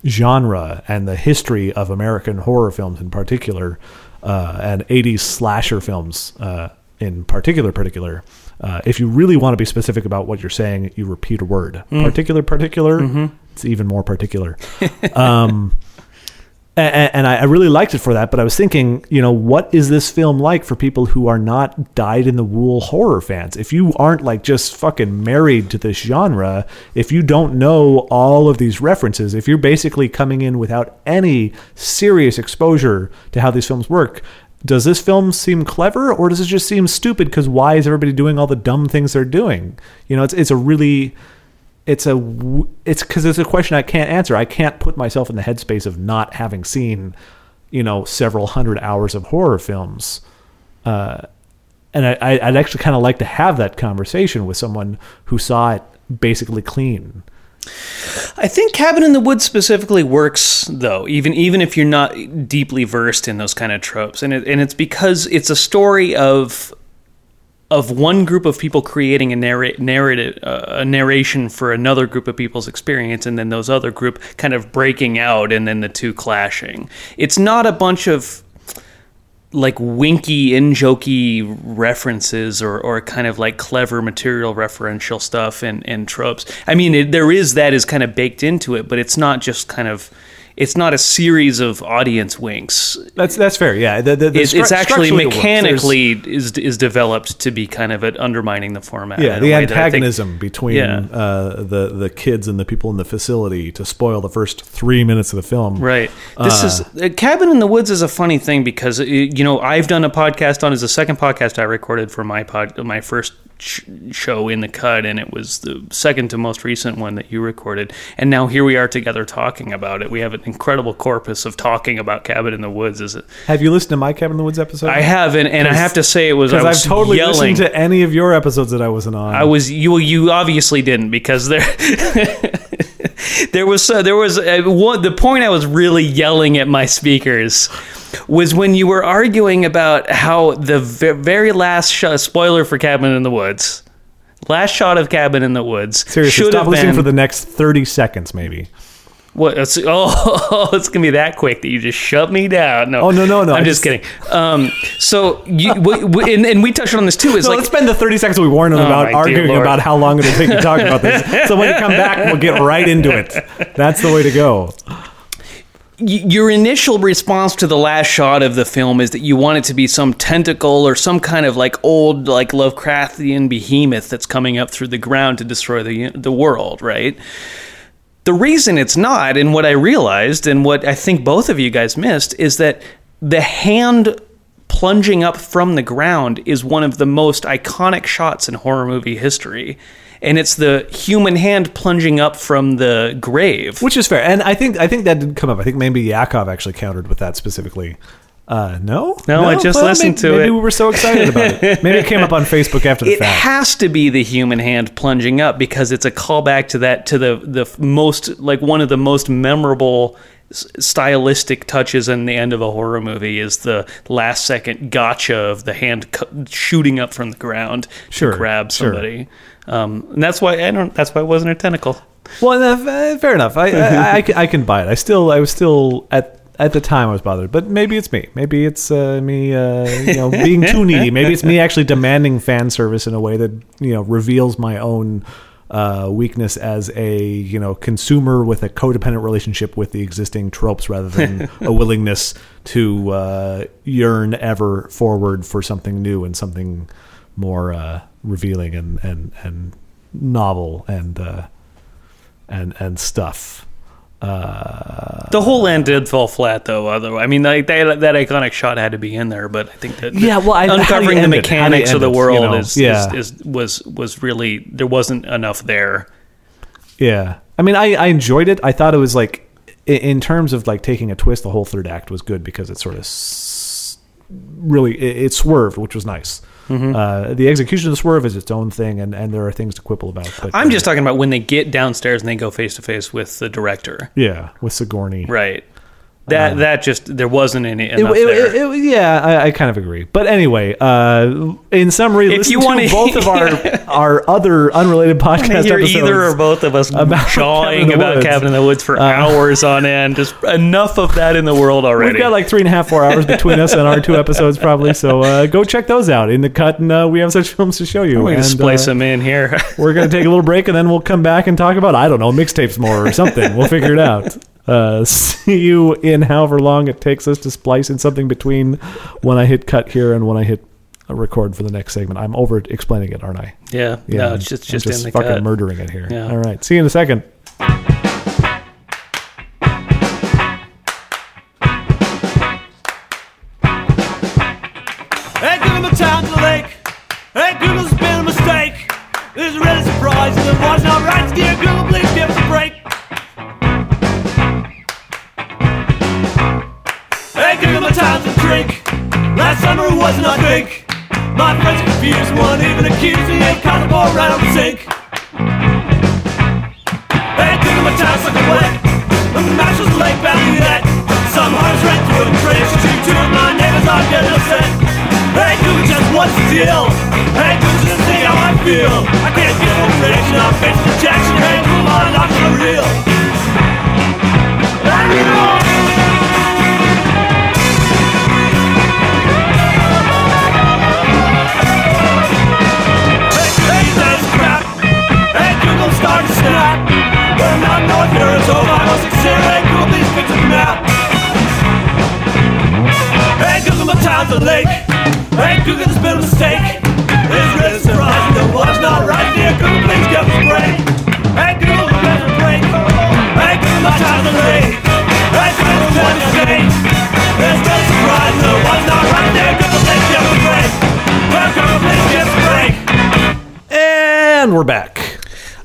genre and the history of American horror films in particular, uh, and 80s slasher films uh, in particular. Particular. Uh, if you really want to be specific about what you're saying, you repeat a word. Particular, particular. It's even more particular. um, and, and I really liked it for that. But I was thinking, you know, what is this film like for people who are not dyed in the wool horror fans? If you aren't like just fucking married to this genre, if you don't know all of these references, if you're basically coming in without any serious exposure to how these films work. Does this film seem clever, or does it just seem stupid? Because why is everybody doing all the dumb things they're doing? You know, it's it's a really it's a it's because it's a question I can't answer. I can't put myself in the headspace of not having seen, you know, several hundred hours of horror films. Uh, and I, I'd actually kind of like to have that conversation with someone who saw it basically clean. I think Cabin in the Woods specifically works though, even even if you're not deeply versed in those kind of tropes, and it, and it's because it's a story of of one group of people creating a narrative uh, a narration for another group of people's experience, and then those other group kind of breaking out, and then the two clashing. It's not a bunch of like winky in jokey references or, or kind of like clever material referential stuff and, and tropes. I mean, it, there is that is kind of baked into it, but it's not just kind of, it's not a series of audience winks. That's that's fair. Yeah, the, the, the It's, it's actually structurally it works. There's- mechanically is is developed to be kind of at undermining the format. yeah the I think- antagonism between Yeah. uh, the the kids and the people in the facility to spoil the first three minutes of the film. Right. This is uh, Cabin in the Woods is a funny thing because uh, you know I've done a podcast on is the second podcast I recorded for my pod my first sh- show in the cut and it was the second to most recent one that you recorded and now here we are together talking about it. We have an incredible corpus of talking about Cabin in the Woods. Is it? Have you listened to my Cabin in the Woods episode? I have and, and I have to say it was I was I've totally yelling. listened to any of your episodes that I wasn't on. I was you. You obviously didn't because there. there was uh, there was uh, one. The point I was really yelling at my speakers was when you were arguing about how the ve- very last shot. Spoiler for Cabin in the Woods. Last shot of Cabin in the Woods Seriously, should stop have listening been for the next thirty seconds, maybe. What? It's, oh, it's gonna be that quick that you just shut me down. No, Oh, no, no, no, I'm just, just- kidding. Um, so you w- w- and, and we touched on this too. Is So like let's spend the thirty seconds we warned them Oh, about arguing about how long it'll take to talk about this. So when you come back, we'll get right into it. That's the way to go. your initial response to the last shot of the film is that you want it to be some tentacle or some kind of like old like Lovecraftian behemoth that's coming up through the ground to destroy the the world, right? The reason it's not, and what I realized, and what I think both of you guys missed, is that the hand plunging up from the ground is one of the most iconic shots in horror movie history. And it's the human hand plunging up from the grave. Which is fair, and I think I think that did come up. I think maybe Yakov actually countered with that specifically. Uh, no, No, I just Well, listened maybe, to maybe it. we were so excited about it. Maybe it came up on Facebook after the it fact. It has to be the human hand plunging up because it's a callback to that to the the most like one of the most memorable stylistic touches in the end of a horror movie is the last second gotcha of the hand cu- shooting up from the ground Sure, to grab sure. somebody um, and that's why I don't that's why it wasn't a tentacle Well, uh, fair enough. I, I, I, can- I can buy it. I still, I was still at at the time I was bothered, but maybe it's me. Maybe it's uh, me, uh, you know, being too needy. Maybe it's me actually demanding fan service in a way that you know reveals my own uh, weakness as a you know consumer with a codependent relationship with the existing tropes, rather than a willingness to uh, yearn ever forward for something new and something more uh, revealing and and and novel and. Uh, and and stuff. Uh, the whole end did fall flat though otherwise I mean like that, that iconic shot had to be in there but I think that Yeah, well, I- how do you uncovering the end it? How do you mechanics of the it, you world know? is, Yeah. is, is was was really there wasn't enough there yeah, I mean, I, I enjoyed it. I thought it was like, in terms of like taking a twist, the whole third act was good because it sort of s- really it, it swerved, which was nice. Mm-hmm. Uh, the execution of the swerve is its own thing, and, and there are things to quibble about. But I'm just talking about when they get downstairs and they go face to face with the director. yeah with Sigourney. Right. That that just there wasn't any Uh, It, it- it- yeah, I, I kind of agree. But anyway, uh, in summary, If listen you wanna- both of our our other unrelated podcast hear episodes. either or both of us about Cabin jawing in the about Cabin in the Woods for hours on end. Just enough of that in the world already. We've got like three and a half, four hours between us and our two episodes, probably. So uh, go check those out in the cut, and uh, we have such films to show you. We're gonna splice uh, them in here. We're gonna take a little break, and then we'll come back and talk about I don't know mixtapes more or something. We'll figure it out. Uh, see you in however long it takes us to splice in something between when I hit cut here and when I hit a record for the next segment. I'm over explaining it, aren't I? yeah, no, it's just I'm just, in the fucking cut. murdering it here. Yeah. All right, see you in a second. Ain't gonna be time to lake. Ain't gonna been a mistake. This is really surprising. It was not right. Dear Google, Last summer was not big. My friends confused, one even accused me of kind of pour around the sink. Hey, Google, my time's looking wet. The match was late, badly that. Some hearts ran through a trench. Two, two of my neighbors are getting upset. Hey, Google, just what's the deal? Hey, Google, just see how I feel. I can't get no reaction. I'm facing rejection. Hey, Google, I'm not for real. Hey, Google! Hey,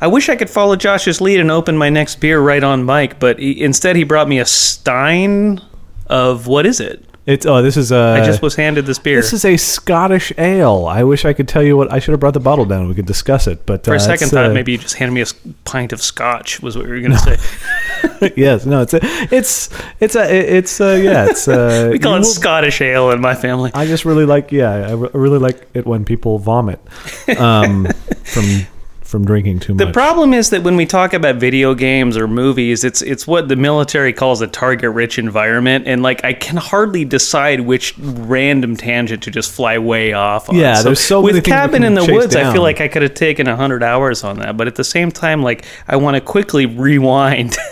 I wish I could follow Josh's lead and open my next beer right on mic, but he, instead he brought me a stein of what is it? It's oh, this is uh, I just was handed this beer. This is a Scottish ale. I wish I could tell you what. I should have brought the bottle down. We could discuss it. But For uh, a second thought, uh, maybe you just handed me a pint of scotch. Was what you were going to say. yes, no, it's a, it's it's a it's uh, yeah, it's uh, we call it will- Scottish ale in my family. I just really like yeah, I I really like it when people vomit um, from from drinking too much. The problem is that when we talk about video games or movies, it's it's what the military calls a target-rich environment, and like I can hardly decide which random tangent to just fly way off. On. Yeah, there's so with Cabin in the Woods, I feel like I could have taken hundred hours on that, but at the same time, like I want to quickly rewind.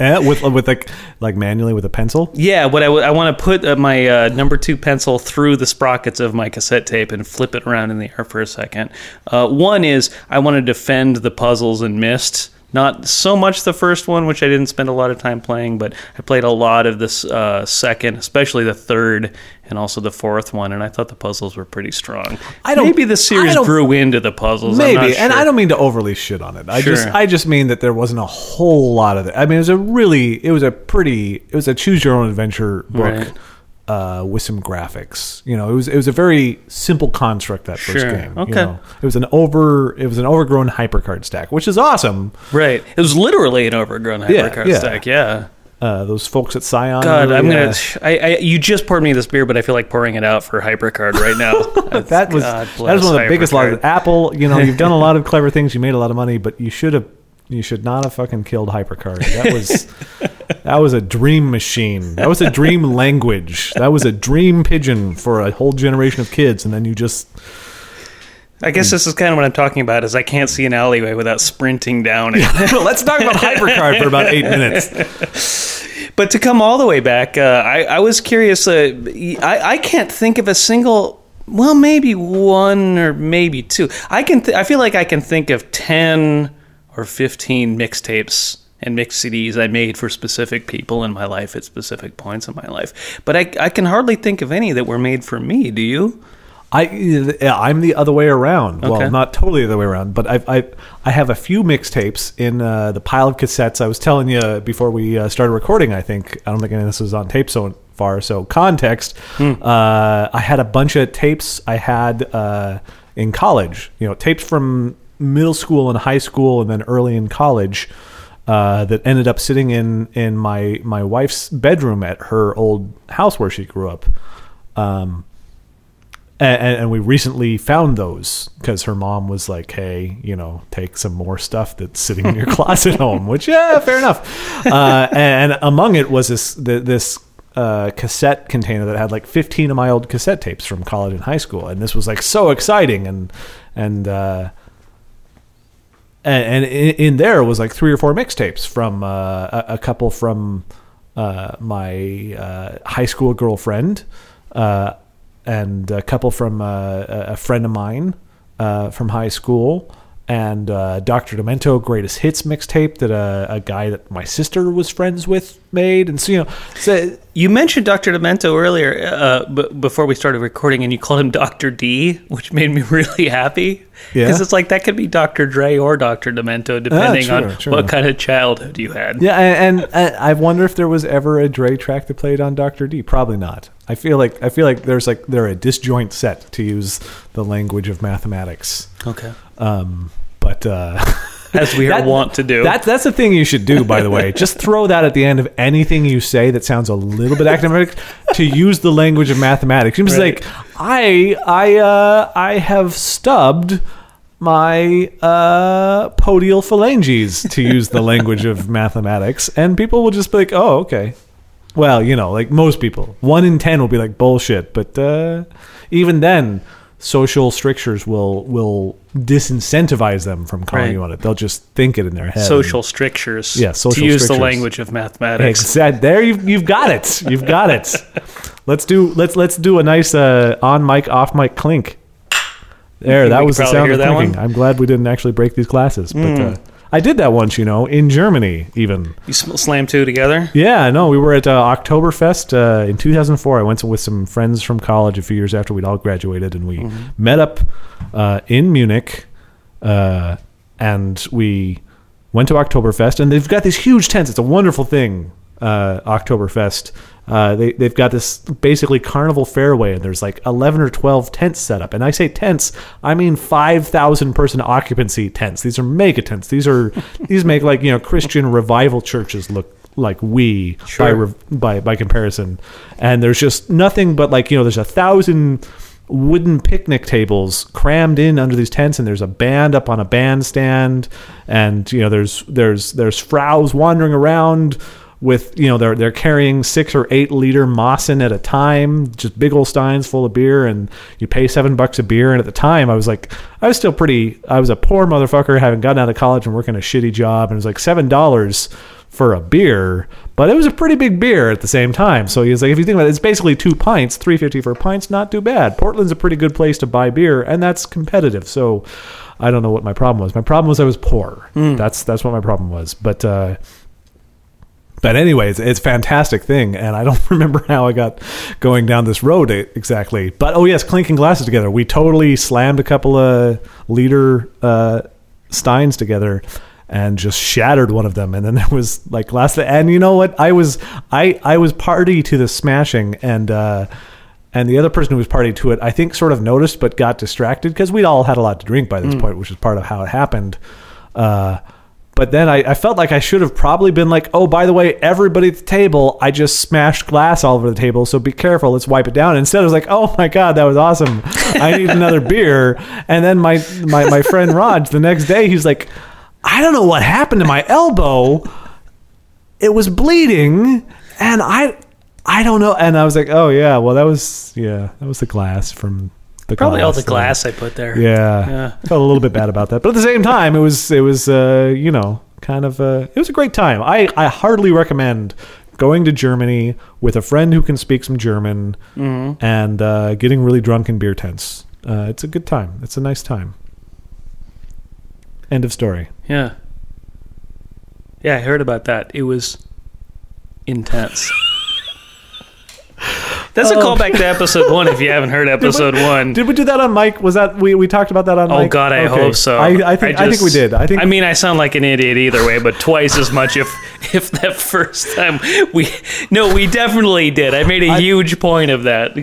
Eh, with with like like manually with a pencil. yeah, what I, w- I want to put uh, my uh, number two pencil through the sprockets of my cassette tape and flip it around in the air for a second. Uh, one is I want to defend the puzzles and Myst. Not so much the first one, which I didn't spend a lot of time playing, but I played a lot of this uh, second, especially the third and also the fourth one, and I thought the puzzles were pretty strong. I don't- Maybe the series grew into the puzzles. Maybe, not and. I don't mean to overly shit on it. I just Sure. I just mean that there wasn't a whole lot of it. I mean, it was a really it was a pretty it was a choose your own adventure book. Right. Uh, with some graphics, you know, it was it was a very simple construct that first Sure, game. you okay. know. it was an over it was an overgrown hypercard stack, which is awesome. Right. It was literally an overgrown hypercard yeah. stack. Yeah. Uh, those folks at Cyan. God, really, I'm gonna. uh, I, I you just poured me this beer, but I feel like pouring it out for Hypercard right now. that was that was one of the biggest lies. Apple, you know, you've done a lot of clever things. You made a lot of money, but you should have, you should not have fucking killed Hypercard. That was, that was a dream machine. That was a dream language. That was a dream pigeon for a whole generation of kids. And then you just, I guess this is kind of what I'm talking about. Is I can't see an alleyway without sprinting down it. let's talk about Hypercard for about eight minutes. But to come all the way back, uh, I, I was curious. Uh, I, I can't think of a single. Well, maybe one or maybe two. I can. Th- I feel like I can think of ten or fifteen mixtapes and mix CDs I made for specific people in my life at specific points in my life. But I, I can hardly think of any that were made for me. Do you? I I'm the other way around. Okay. Well, not totally the other way around, but I I I have a few mixtapes in uh, the pile of cassettes. I was telling you before we uh, started recording. I think I don't think any of this is on tape so far. So context. Uh, I had a bunch of tapes I had uh, in college. You know, tapes from middle school and high school, and then early in college. Uh, that ended up sitting in in my my wife's bedroom at her old house where she grew up. Um, and, and we recently found those because her mom was like, "Hey, you know, take some more stuff that's sitting in your closet home." Which, yeah, fair enough. Uh, and, among it was this th- this uh, cassette container that had like 15 of my old cassette tapes from college and high school, and this was like so exciting. And and uh, and, in, there was like three or four mixtapes from uh, a, couple from uh, my uh, high school girlfriend, uh, and a couple from uh, a a friend of mine uh, from high school, and uh, Dr. Demento Greatest Hits mixtape that uh, a guy that my sister was friends with made, and so you know, so You mentioned Dr. Demento earlier uh, b- before we started recording, and you called him Dr. D, which made me really happy. Yeah? Because it's like that could be Dr. Dre or Dr. Demento, depending true, on true. what kind of childhood you had. yeah, and, and I wonder if there was ever a Dre track that played on Doctor D. Probably not. I feel like I feel like there's like they're a disjoint set to use the language of mathematics. Okay. Um, but uh, As we are wont to do. That's that's the thing you should do, by the way. Just throw that at the end of anything you say that sounds a little bit academic to use the language of mathematics. You're just Right. like, I I uh, I have stubbed my uh, podial phalanges to use the language of mathematics, and people will just be like, oh, okay. Well, you know, like most people, one in ten will be like bullshit, but uh, even then, social strictures will will disincentivize them from calling Right. you on it. They'll just think it in their head. social strictures. Yeah, social To use strictures. the language of mathematics. Exact. There you've you've got it. You've got it. Let's do let's let's do a nice uh, on mic off mic clink. There, that was the sound of clinking. I'm glad we didn't actually break these glasses, but uh, I did that once, you know, in Germany even. You sm- slam two together? Yeah, no, we were at uh, Oktoberfest uh, in 2004. I went with some friends from college a few years after we'd all graduated, and we Mm-hmm. met up uh, in Munich, uh, and we went to Oktoberfest. And they've got these huge tents. It's a wonderful thing, uh, Oktoberfest. Uh, they, they've got this basically carnival fairway, and there's like 11 or 12 tents set up. And I say tents, I mean 5,000 person occupancy tents. These are mega tents. These are these make like you know Christian revival churches look like we by, Sure. rev- by by comparison. And there's just nothing but like you know there's a thousand wooden picnic tables crammed in under these tents and there's a band up on a bandstand and you know there's there's there's fraus wandering around with you know they're they're carrying six or eight liter Mossen at a time, just big old steins full of beer, and you pay seven bucks a beer. And at the time, I was like, I was still pretty. I was a poor motherfucker, having gotten out of college and working a shitty job, and it was like seven dollars for a beer, but it was a pretty big beer at the same time. So he was like, if you think about it, it's basically two pints, three fifty for a pint's not too bad. Portland's a pretty good place to buy beer, and that's competitive. So I don't know what my problem was. My problem was I was poor. That's that's what my problem was. But uh, but anyways, it's a fantastic thing, and I don't remember how I got going down this road exactly. But oh yes, clinking glasses together. We totally slammed a couple of liter uh, steins together and just shattered one of them. And then there was like glass. And you know what? I was I I was party to the smashing, and uh, and the other person who was party to it, I think, sort of noticed but got distracted because we'd all had a lot to drink by this point, which is part of how it happened. Uh, but then I, I felt like I should have probably been like, oh, by the way, everybody at the table, I just smashed glass all over the table, so be careful. Let's wipe it down. Instead, I was like, oh my god, that was awesome. I need another beer. And then my my my friend Raj, the next day, he's like, I don't know what happened to my elbow. It was bleeding, and I I don't know. And I was like, oh yeah, well that was yeah, that was the glass from the Probably all the glass I put there. Yeah. Yeah. Felt a little bit bad about that. But at the same time, it was it was uh, you know, kind of uh, it was a great time. I I hardly recommend going to Germany with a friend who can speak some German Mm-hmm. and uh, getting really drunk in beer tents. Uh, it's a good time. It's a nice time. End of story. Yeah. Yeah, I heard about that. It was intense. That's a Oh. callback to episode one if you haven't heard episode one. Did we do that on mic? Was that we, we talked about that on Oh mic? God, I Okay. hope so. I, I think I, think we did. I think I mean, I sound like an idiot either way, but twice as much if if that first time we. No, we definitely did. I made a huge point of that.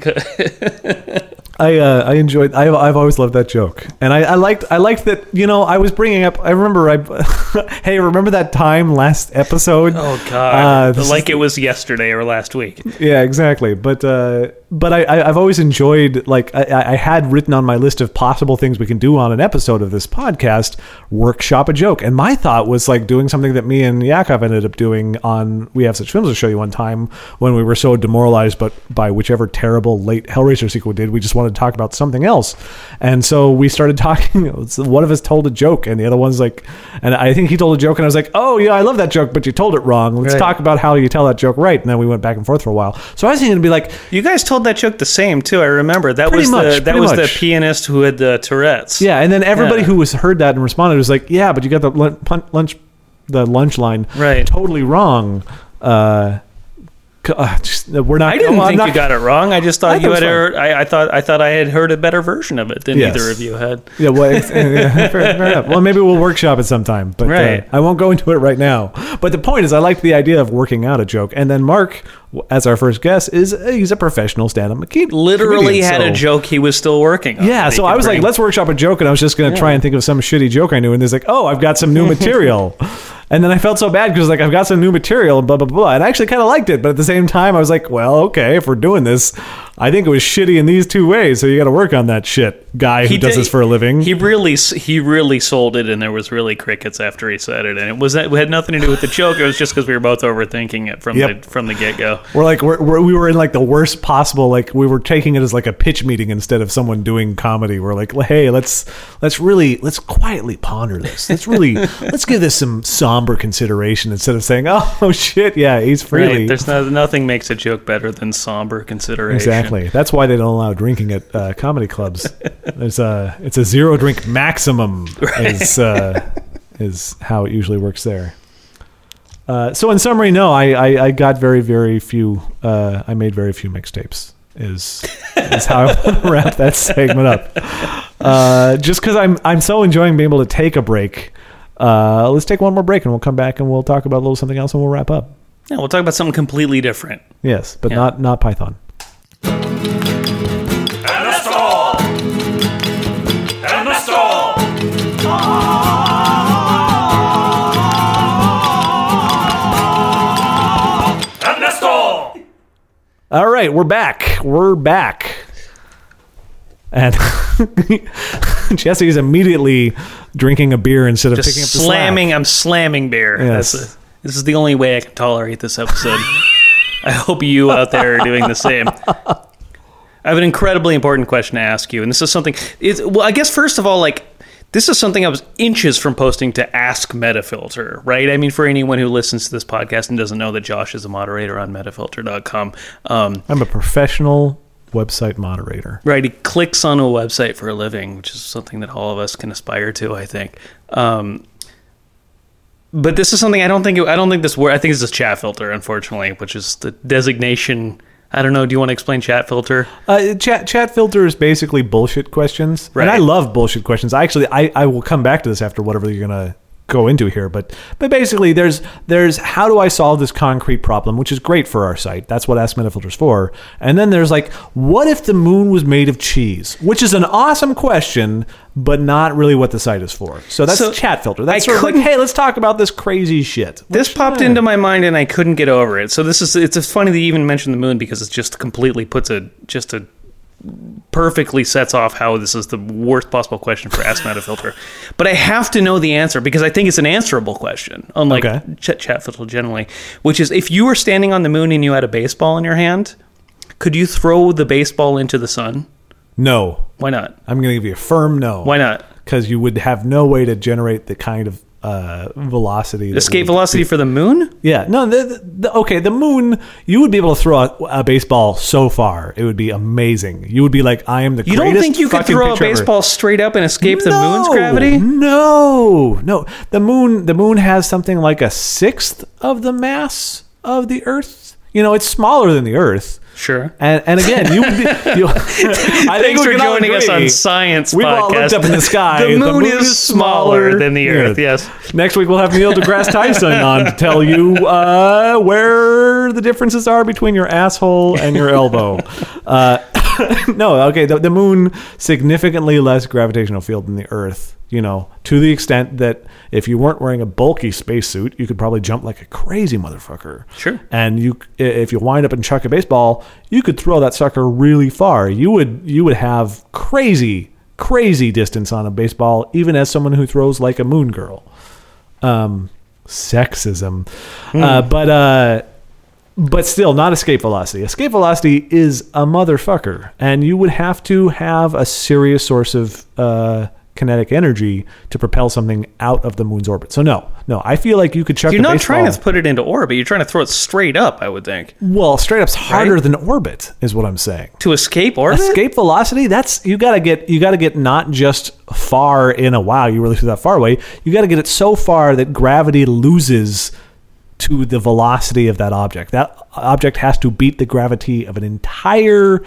I uh, I enjoyed. I've, I've always loved that joke, and I, I liked I liked that. You know, I was bringing up. I remember. I hey, remember that time last episode? Oh Uh, God! this like it was yesterday or last week. Yeah, exactly. But uh, but I, I I've always enjoyed like I, I had written on my list of possible things we can do on an episode of this podcast workshop a joke, and my thought was like doing something that me and Yakov ended up doing on We Have Such Films to show you one time when we were so demoralized, but by whichever terrible late Hellraiser sequel we did, we just wanted to talk about something else, and so we started talking. One of us told a joke, and the other one's like, and I think he told a joke, and I was like, oh yeah, I love that joke, but you told it wrong. Let's Right. talk about how you tell that joke right, and then we went back and forth for a while. So I was thinking to be like, You guys told that joke the same too. I remember that was much, the that was much. the pianist who had the Tourette's. yeah, and then everybody Yeah. who was heard that and responded was like, yeah, but you got the lun- lunch, the lunch line Right. totally wrong. Uh, uh, just, we're not. I didn't well, think not- you got it wrong. I just thought thought you had heard. I, I thought I thought I had heard a better version of it than Yes. either of you had. Yeah, well, yeah, fair, fair enough. Well, maybe we'll workshop it sometime, but Right. uh, I won't go into it right now. But the point is, I liked the idea of working out a joke, and then Mark, as our first guest, is uh, he's a professional stand-up comedian. Literally had so- a joke he was still working on. Yeah, so I was like, let's workshop a joke, and I was just going to try and think of some shitty joke I knew, and there's like, oh, I've got some new material. And then I felt so bad because like I've got some new material blah blah blah, and I actually kind of liked it, but at the same time I was like, well, okay, if we're doing this, I think it was shitty in these two ways, so you got to work on that shit, guy who He does did- this for a living. He really, he really sold it, and there was really crickets after he said it, and it was it had nothing to do with the joke. It was just because we were both overthinking it from Yep. the from the get go. We're like we're, we're, we were in like the worst possible like we were taking it as like a pitch meeting instead of someone doing comedy. We're like, hey, let's let's really let's quietly ponder this. Let's really let's give this some somber consideration instead of saying, oh shit, yeah, he's freely. Right? There's no, nothing makes a joke better than somber consideration. Exactly. That's why they don't allow drinking at uh, comedy clubs. There's a it's a zero drink maximum is uh, is how it usually works there. Uh, so in summary, no, I, I, I got very very few. Uh, I made very few mixtapes. Is is how I want to wrap that segment up. Uh, just because I'm I'm so enjoying being able to take a break. Uh, let's take one more break and we'll come back and we'll talk about a little something else and we'll wrap up. Yeah, we'll talk about something completely different. Yes, but Yeah. not not Python. All right, we're back. We're back. And Jesse is immediately drinking a beer instead of Just picking up the slamming. I'm slamming beer. Yes. That's a, this is the only way I can tolerate this episode. I hope you out there are doing the same. I have an incredibly important question to ask you, and this is something. It's, well, I guess first of all, like this is something I was inches from posting to Ask Metafilter, right? I mean, for anyone who listens to this podcast and doesn't know that Josh is a moderator on Metafilter.com, um, I'm a professional website moderator. Right, he clicks on a website for a living, which is something that all of us can aspire to, I think. Um, but this is something I don't think I don't think this word. I think it's just chat filter, unfortunately, which is the designation. I don't know. Do you want to explain chat filter? Uh, chat chat filter is basically bullshit questions, Right. and I love bullshit questions. I actually I, I will come back to this after whatever you're gonna go into here, but but basically there's there's how do I solve this concrete problem, which is great for our site. That's what Ask Metafilter's for. And then there's like, what if the moon was made of cheese? Which is an awesome question, but not really what the site is for. So that's So, chat filter. That's I sort of like, hey, let's talk about this crazy shit. This Which, popped eh, into my mind and I couldn't get over it. So this is it's funny that you even mentioned the moon because it just completely puts a just a perfectly sets off how this is the worst possible question for Ask Metafilter. But I have to know the answer because I think it's an answerable question, unlike Okay. chat, chat filter generally, which is if you were standing on the moon and you had a baseball in your hand, could you throw the baseball into the sun? No, Why not? I'm going to give you a firm no. Why not? Because you would have no way to generate the kind of uh, velocity. Escape would velocity for the moon? Yeah, no. The, the, okay, the moon. You would be able to throw a, a baseball so far. It would be amazing. You would be like, I am the. Greatest. You don't think you could throw a pitcher ever. baseball straight up and escape the moon's gravity? No, no. The moon. The moon has something like a sixth of the mass of the Earth. You know, it's smaller than the Earth. Sure. And, and again, you would be. You, I think Thanks for joining us on Science We've all looked up in the sky. The moon, is, smaller than the Earth. Yes. Next week we'll have Neil deGrasse Tyson on to tell you uh, where the differences are between your asshole and your elbow. Uh, no, okay. The, the moon significantly less gravitational field than the Earth. You know, to the extent that if you weren't wearing a bulky spacesuit, you could probably jump like a crazy motherfucker. Sure. And you, if you wind up and chuck a baseball, you could throw that sucker really far. You would, you would have crazy, crazy distance on a baseball, even as someone who throws like a moon girl um, sexism. Uh, but uh, but still, not escape velocity. Escape velocity is a motherfucker, and you would have to have a serious source of uh, kinetic energy to propel something out of the moon's orbit. So no, no, I feel like you could chuck. You're not baseball, trying to put it into orbit. You're trying to throw it straight up, I would think. Well, straight up's harder Right? than orbit, is what I'm saying. To escape orbit? Escape velocity, that's you gotta get you gotta get not just far in a wow, you really threw that far away. You gotta get it so far that gravity loses to the velocity of that object. That object has to beat the gravity of an entire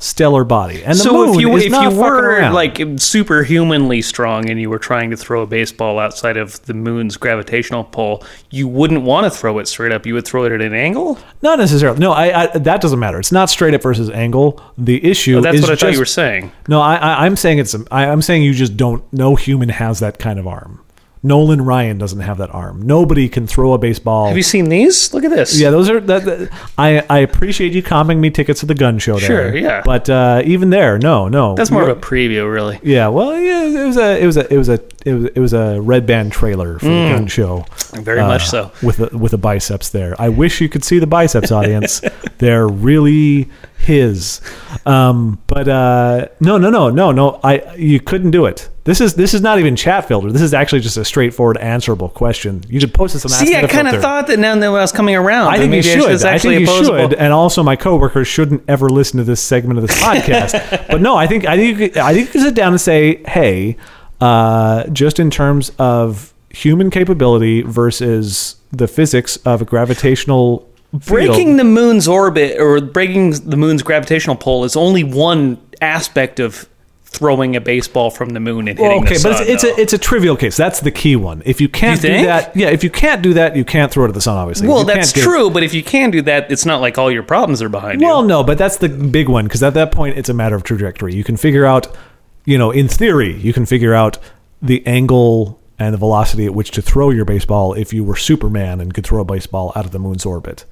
stellar body. And the so moon if you is if you were around. like superhumanly strong and you were trying to throw a baseball outside of the moon's gravitational pull, you wouldn't want to throw it straight up. You would throw it at an angle. not necessarily. No, I, I that doesn't matter. It's not straight up versus angle. The issue that's is what I just, thought you were saying. No, I, I, I'm saying it's. I, I'm saying you just don't. No human has that kind of arm. Nolan Ryan doesn't have that arm. Nobody can throw a baseball. Have you seen these? Look at this. yeah, those are. That, that- I I appreciate you comping me tickets to the gun show. There. Sure, yeah. But uh, even there, no, no. That's more of a preview, really. Yeah, well, yeah, it was a, it was a, it was a, it was, it was a red band trailer for the gun show. Mm. Very Uh, much so. With the, with the biceps there. I wish you could see the biceps, audience. They're really his. Um, but uh, no, no, no, no, no. I you couldn't do it. This is this is not even chat filter. This is actually just a straightforward answerable question. You should post this on See, I kind of thought that now that I was coming around, I think you should. I think you opposable. should, and also my coworkers shouldn't ever listen to this segment of this podcast. but no, I think I think you could, I think you could sit down and say, hey, uh, just in terms of human capability versus the physics of a gravitational field. Breaking the moon's orbit or breaking the moon's gravitational pull is only one aspect of throwing a baseball from the moon and hitting Well, okay, the but it's, it's a it's a trivial case. That's the key one. If you can't You do that, yeah, if you can't do that, you can't throw it at the sun. Obviously, well, that's true, but if you can do that, it's not like all your problems are behind Well, you. Well, no, but that's the big one because at that point it's a matter of trajectory. You can figure out, you know, in theory, you can figure out the angle and the velocity at which to throw your baseball if you were Superman and could throw a baseball out of the moon's orbit.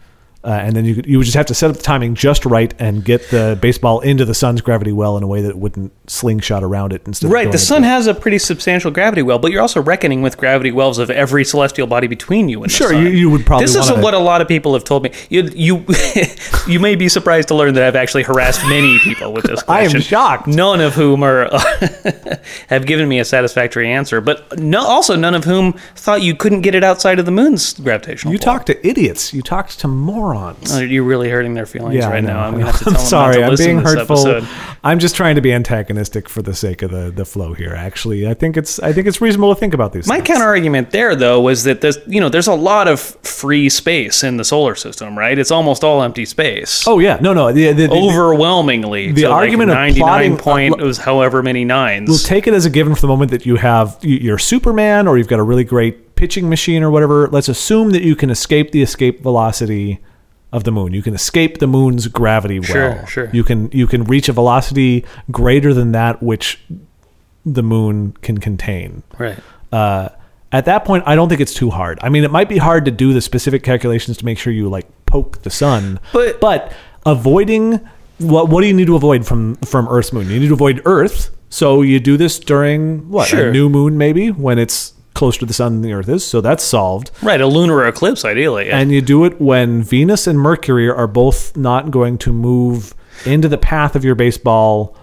Uh, and then you could, you would just have to set up the timing just right and get the baseball into the sun's gravity well in a way that it wouldn't slingshot around it instead. Right, the sun has a pretty substantial gravity well, but you're also reckoning with gravity wells of every celestial body between you and the Sure, you- you would probably This is what a lot of people have told me. You you, you may be surprised to learn that I've actually harassed many people with this question. I am shocked. None of whom are have given me a satisfactory answer, but no, also none of whom thought you couldn't get it outside of the moon's gravitational. You talk to idiots. You talk to morons. Oh, You're really hurting their feelings Yeah, right now. I'm gonna have to tell I'm them sorry. I'm being hurtful. episode. I'm just trying to be antagonistic for the sake of the, the flow here. Actually, I think it's I think it's reasonable to think about these. My things. counter argument there, though, was that there's you know there's a lot of free space in the solar system, right? It's almost all empty space. Oh yeah, no, no. The, the, overwhelmingly. the to like argument of 99 plotting- point uh, was however many nines. we'll take it as a given for the moment that you have you- you're Superman or you've got a really great pitching machine or whatever. Let's assume that you can escape the escape velocity of the moon. You can escape the moon's gravity Sure, sure. You can you can reach a velocity greater than that which the moon can contain. right. uh, at that point, I don't think it's too hard. I mean, it might be hard to do the specific calculations to make sure you like poke the sun, But- but avoiding what what do you need to avoid from from Earth's moon? You need to avoid Earth, so you do this during what Sure. a new moon maybe when it's closer to the sun than the Earth is, so that's solved. Right, a lunar eclipse, ideally. And you do it when Venus and Mercury are both not going to move into the path of your baseball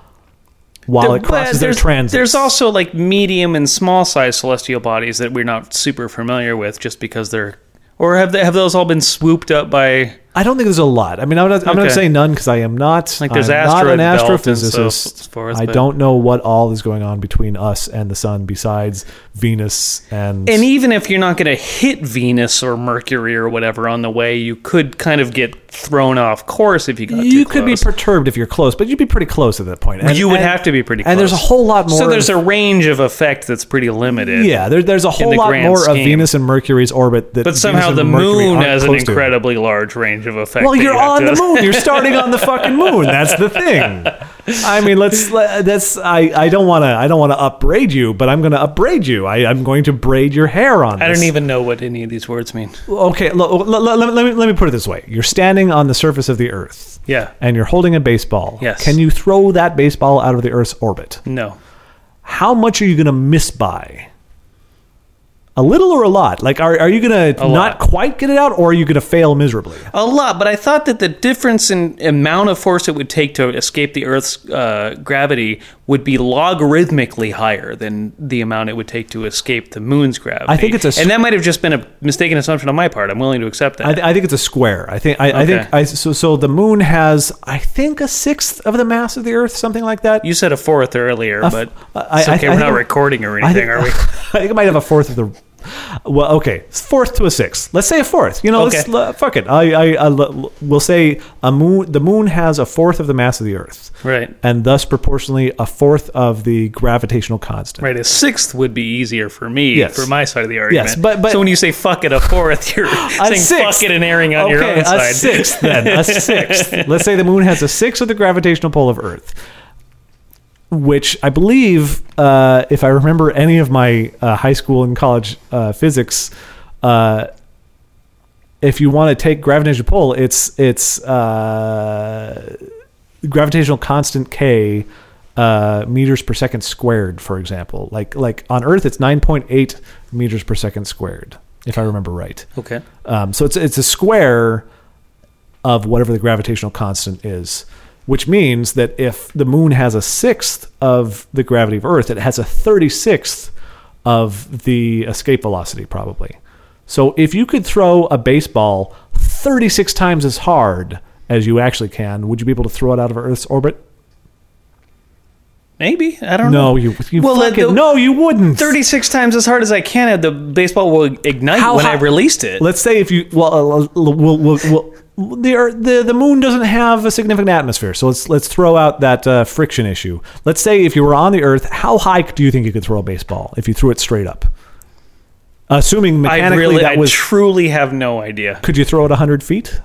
while There- it crosses their there's, transits. there's also like medium and small size celestial bodies that we're not super familiar with, just because they're, or have they, have those all been swooped up by? I don't think there's a lot. I mean, I'm not, I'm not saying none because I am not. Like, there's I'm not an astrophysicist. forth, I don't know what all is going on between us and the sun besides Venus and. And even if you're not going to hit Venus or Mercury or whatever on the way, you could kind of get thrown off course if you got you could be perturbed if you're close, but you'd be pretty close at that point. And- you would and- have to be pretty close. And there's a whole lot more. So there's a range of effect that's pretty limited. yeah, there, there's a whole the lot more of. Venus and Mercury's orbit that. But somehow the Mercury moon has an close to. incredibly large range of effect. Well, you're you on to- the moon. You're starting on the fucking moon. That's the thing. I mean, let's. let- That's. I. I don't want to. I don't want to upbraid you, but I'm going to upbraid you. I, I'm going to braid your hair on. I this. don't even know what any of these words mean. Okay, lo- lo- lo- let, me, let me let me put it this way: You're standing on the surface of the Earth, Yeah. and you're holding a baseball. Yes. Can you throw that baseball out of the Earth's orbit? No. How much are you going to miss by? A little or a lot? Like, are, are you going to not lot. quite get it out, or are you going to fail miserably? A lot, but I thought that the difference in amount of force it would take to escape the Earth's uh, gravity would be logarithmically higher than the amount it would take to escape the Moon's gravity. I think it's a s- and that might have just been a mistaken assumption on my part. I'm willing to accept that. I, th- I think it's a square. I think. I, I think. I, so. So the moon has, I think, a sixth of the mass of the Earth, something like that. you said a fourth earlier, f- but I- okay. I we're not recording or anything, think, are we? I think it might have a fourth of the Well, okay, fourth to a sixth. Let's say a fourth. You know, let's, Okay. uh, fuck it. I, I, I, we'll say a moon. The moon has a fourth of the mass of the Earth, Right. and thus proportionally a fourth of the gravitational constant. Right, a sixth would be easier for me Yes. for my side of the argument. Yes, but- but- so when you say fuck it a fourth, you're A saying sixth. fuck it and airing on okay, your own a side. sixth then. A sixth. Let's say the moon has a sixth of the gravitational pull of Earth, which I believe, uh, if I remember any of my uh, high school and college uh, physics, uh, if you want to take gravitational pull, it's it's uh, gravitational constant k uh, meters per second squared, for example. Like like on Earth, it's nine point eight meters per second squared, if I remember right. Okay. Um, so it's it's a square of whatever the gravitational constant is, which means that if the moon has a sixth of the gravity of Earth, it has a thirty sixth of the escape velocity, probably. So if you could throw a baseball thirty six times as hard as you actually can, would you be able to throw it out of Earth's orbit? Maybe. I don't know. No, you you Well, fucking, the- no, you wouldn't. 36 times as hard as I can, the baseball will ignite How when I released it. Let's say if you well, uh, we'll, we'll, we'll, the, Earth- the the moon doesn't have a significant atmosphere, so let's let's throw out that uh, friction issue. Let's say if you were on the Earth, how high do you think you could throw a baseball if you threw it straight up? Assuming mechanically I really, that I was, truly have no idea. could you throw it hundred feet?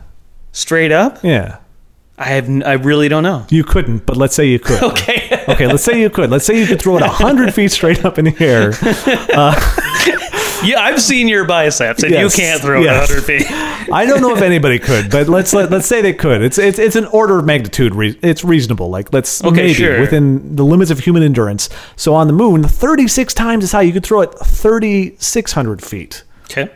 Straight up, Yeah, I have. n- I really don't know. you couldn't, but let's say you could. Okay. okay, let's say you could. Let's say you could throw it hundred feet straight up in the air. yeah, I've seen your biceps, and Yes, you can't throw yes. it 100 feet. I don't know if anybody could, but let's let, let's say they could. It's it's it's an order of magnitude. Re- it's reasonable. Like let's Okay, maybe sure. within the limits of human endurance. So on the moon, thirty six times as high. You could throw it thirty six hundred feet. Okay.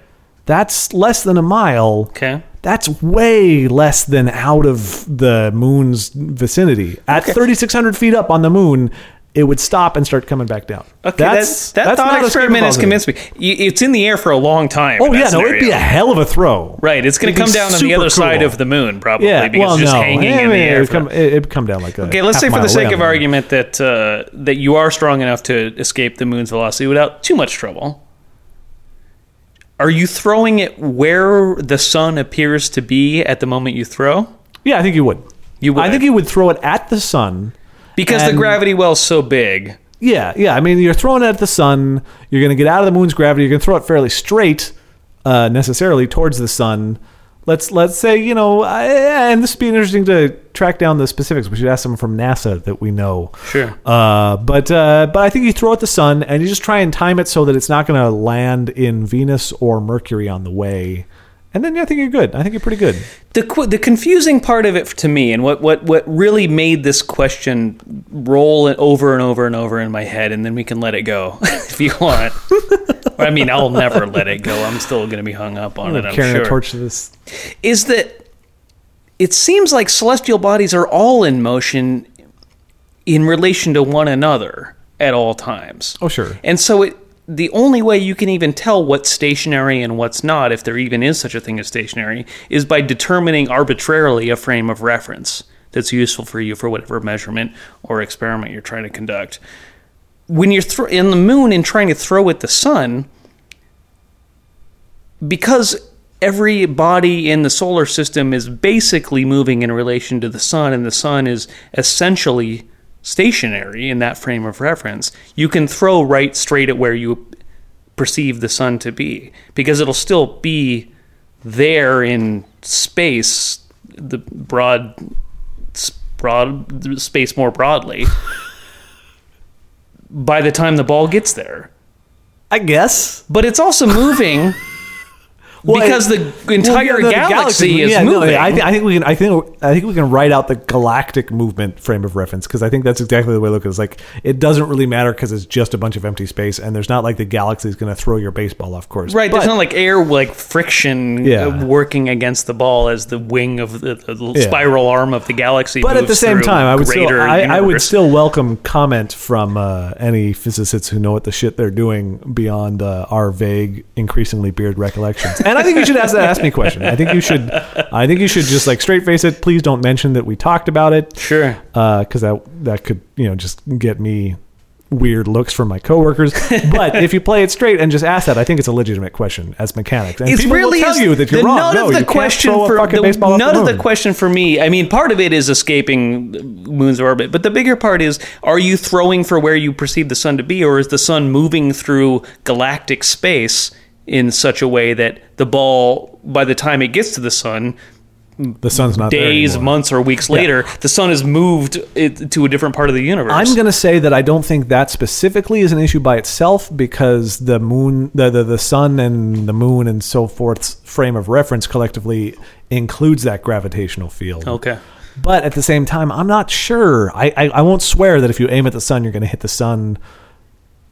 That's less than a mile. Okay. That's way less than out of the moon's vicinity. At six hundred feet up on the moon, it would stop and start coming back down. Okay, that's, that that's thought experiment has convinced me. It's in the air for a long time. Oh yeah, that no, it'd be a hell of a throw. right. It's going to come down on the other side of the moon, probably, Yeah, because well, it's just no, hanging in the air. It'd come, it- it'd come down like a Okay, let's say for the sake of on the moon. argument that uh, that you are strong enough to escape the moon's velocity without too much trouble. Are you throwing it where the sun appears to be at the moment you throw? Yeah, I think you would. You would. I think you would throw it at the sun. Because the gravity well's so big. Yeah, yeah. I mean, you're throwing it at the sun. You're going to get out of the moon's gravity. You're going to throw it fairly straight, uh, necessarily towards the sun. Let's let's say you know, I, and this would be interesting to track down the specifics. We should ask someone from NASA that we know. Sure. Uh, but uh, but I think you throw at the sun and you just try and time it so that it's not going to land in Venus or Mercury on the way. And then I think you're good. I think you're pretty good. The qu- the confusing part of it to me, and what, what, what really made this question roll over and over and over in my head, and then we can let it go if you want. I mean, I'll never let it go. I'm still going to be hung up on it. I'm carrying sure. a torch to this. Is that it seems like celestial bodies are all in motion in relation to one another at all times. Oh sure. And so it the only way you can even tell what's stationary and what's not, if there even is such a thing as stationary, is by determining arbitrarily a frame of reference that's useful for you for whatever measurement or experiment you're trying to conduct. When you're thro- in the moon and trying to throw at the sun, because every body in the solar system is basically moving in relation to the sun, and the sun is essentially stationary in that frame of reference, you can throw right straight at where you perceive the sun to be because it'll still be there in space, the broad, broad space more broadly. by the time the ball gets there, I guess. but it's also moving Well, because it- the entire Well, yeah, the galaxy, is yeah, no, moving. I, thi- I think we can. I think. I think we can write out the galactic movement frame of reference because I think that's exactly the way to look at it. It's like it doesn't really matter because it's just a bunch of empty space, and there's not like the galaxy is going to throw your baseball off course. Right, But- there's not like air like friction Yeah. uh, working against the ball as the wing of the, the Yeah. spiral arm of the galaxy. but at the same time, I would still, I, I would still welcome comment from uh, any physicists who know what the shit they're doing beyond uh, our vague, increasingly beard recollections. And I think you should ask that ask me question. I think you should. I think you should just like straight face it. Please don't mention that we talked about it. sure. Uh, because that that could you know just get me weird looks from my coworkers. but if you play it straight and just ask that, I think it's a legitimate question as mechanics. And It's people really will tell you that you're the wrong. nut no, of the question for the, baseball off nut the of the question for me. I mean, part of it is escaping moon's orbit, but the bigger part is: are you throwing for where you perceive the sun to be, or is the sun moving through galactic space in such a way that the ball, by the time it gets to the sun, The sun's not days, months, or weeks later, the sun has moved it to a different part of the universe. I'm going to say that I don't think that specifically is an issue by itself because the moon, the, the the sun and the moon and so forth's frame of reference collectively includes that gravitational field. okay. But at the same time, I'm not sure. I, I, I won't swear that if you aim at the sun, you're going to hit the sun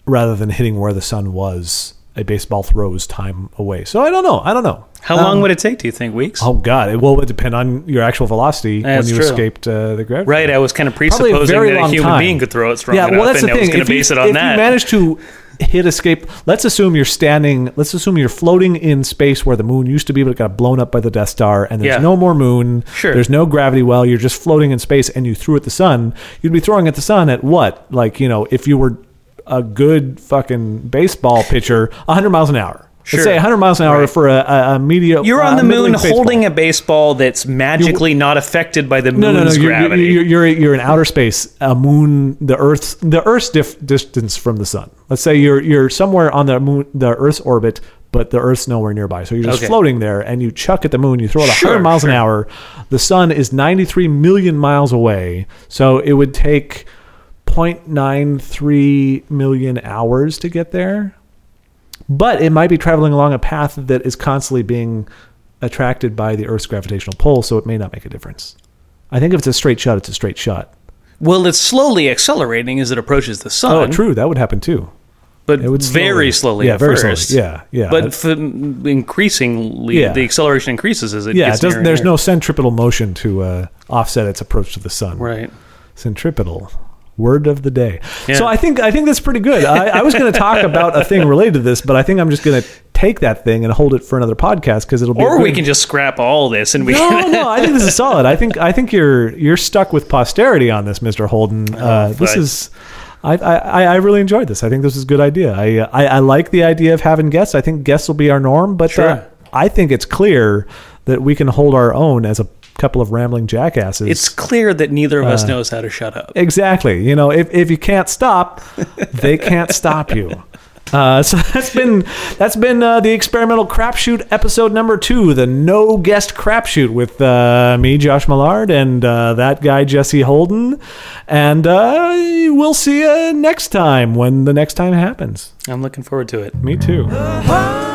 rather than hitting where the sun was a baseball throws time away. So I don't know. I don't know. How long would it take? Do you think weeks? Oh God! It will depend on your actual velocity That's when you true. escaped uh, the gravity. Right, I was kind of Probably a presupposing that a human time. being could throw it strong yeah, enough, well, that's I was going to you, base it on if that. If you manage to hit escape, let's assume you're standing. Let's assume you're floating in space where the moon used to be, but it got blown up by the Death Star, and there's Yeah. no more moon. Sure. There's no gravity well. You're just floating in space, and you threw at the sun. You'd be throwing at the sun at what? Like you know, if you were a good fucking baseball pitcher, 100 miles an hour. Sure. Let's say 100 miles an hour Right. for a, a, a medium. You're on uh, the moon middling baseball. holding a baseball that's magically not affected by the moon's No, no, no. You're, gravity. you're, you're, you're in outer space. A moon, the Earth's the Earth's dif- distance from the sun. Let's say you're you're somewhere on the moon, the Earth's orbit, but the Earth's nowhere nearby. So you're just Okay. floating there, and you chuck at the moon. You throw it Sure, 100 miles an hour. The sun is 93 million miles away. So it would take 0.93 million hours to get there. But it might be traveling along a path that is constantly being attracted by the Earth's gravitational pull, so it may not make a difference. I think if it's a straight shot, it's a straight shot. well, it's slowly accelerating as it approaches the sun. Oh, true. That would happen too. But It would very slowly Yeah, at very first. slowly. Yeah, yeah. But increasingly, Yeah. the acceleration increases as it yeah, it gets doesn't, there's no centripetal motion to uh, offset its approach to the sun. Right. Centripetal. Word of the day. Yeah. So I think I think that's pretty good. I, I was going to talk about a thing related to this, but I think I'm just going to take that thing and hold it for another podcast because it'll be. Or we good- can just scrap all this and we No, no, I think this is solid. I think I think you're you're stuck with posterity on this, Mister Holden. Uh, this is. I, I, I really enjoyed this. I think this is a good idea. I, I I like the idea of having guests. I think guests will be our norm, but uh, I think it's clear that we can hold our own as a couple of rambling jackasses. It's clear that neither of Uh, us knows how to shut up. Exactly. You know, if, if you can't stop, they can't stop you. Uh, so that's been that's been uh, the experimental crapshoot episode number two, the no guest crapshoot with uh, me, Josh Millard, and uh, that guy Jesse Holden, and uh, we'll see you next time when the next time happens. I'm looking forward to it. Me too. Oh,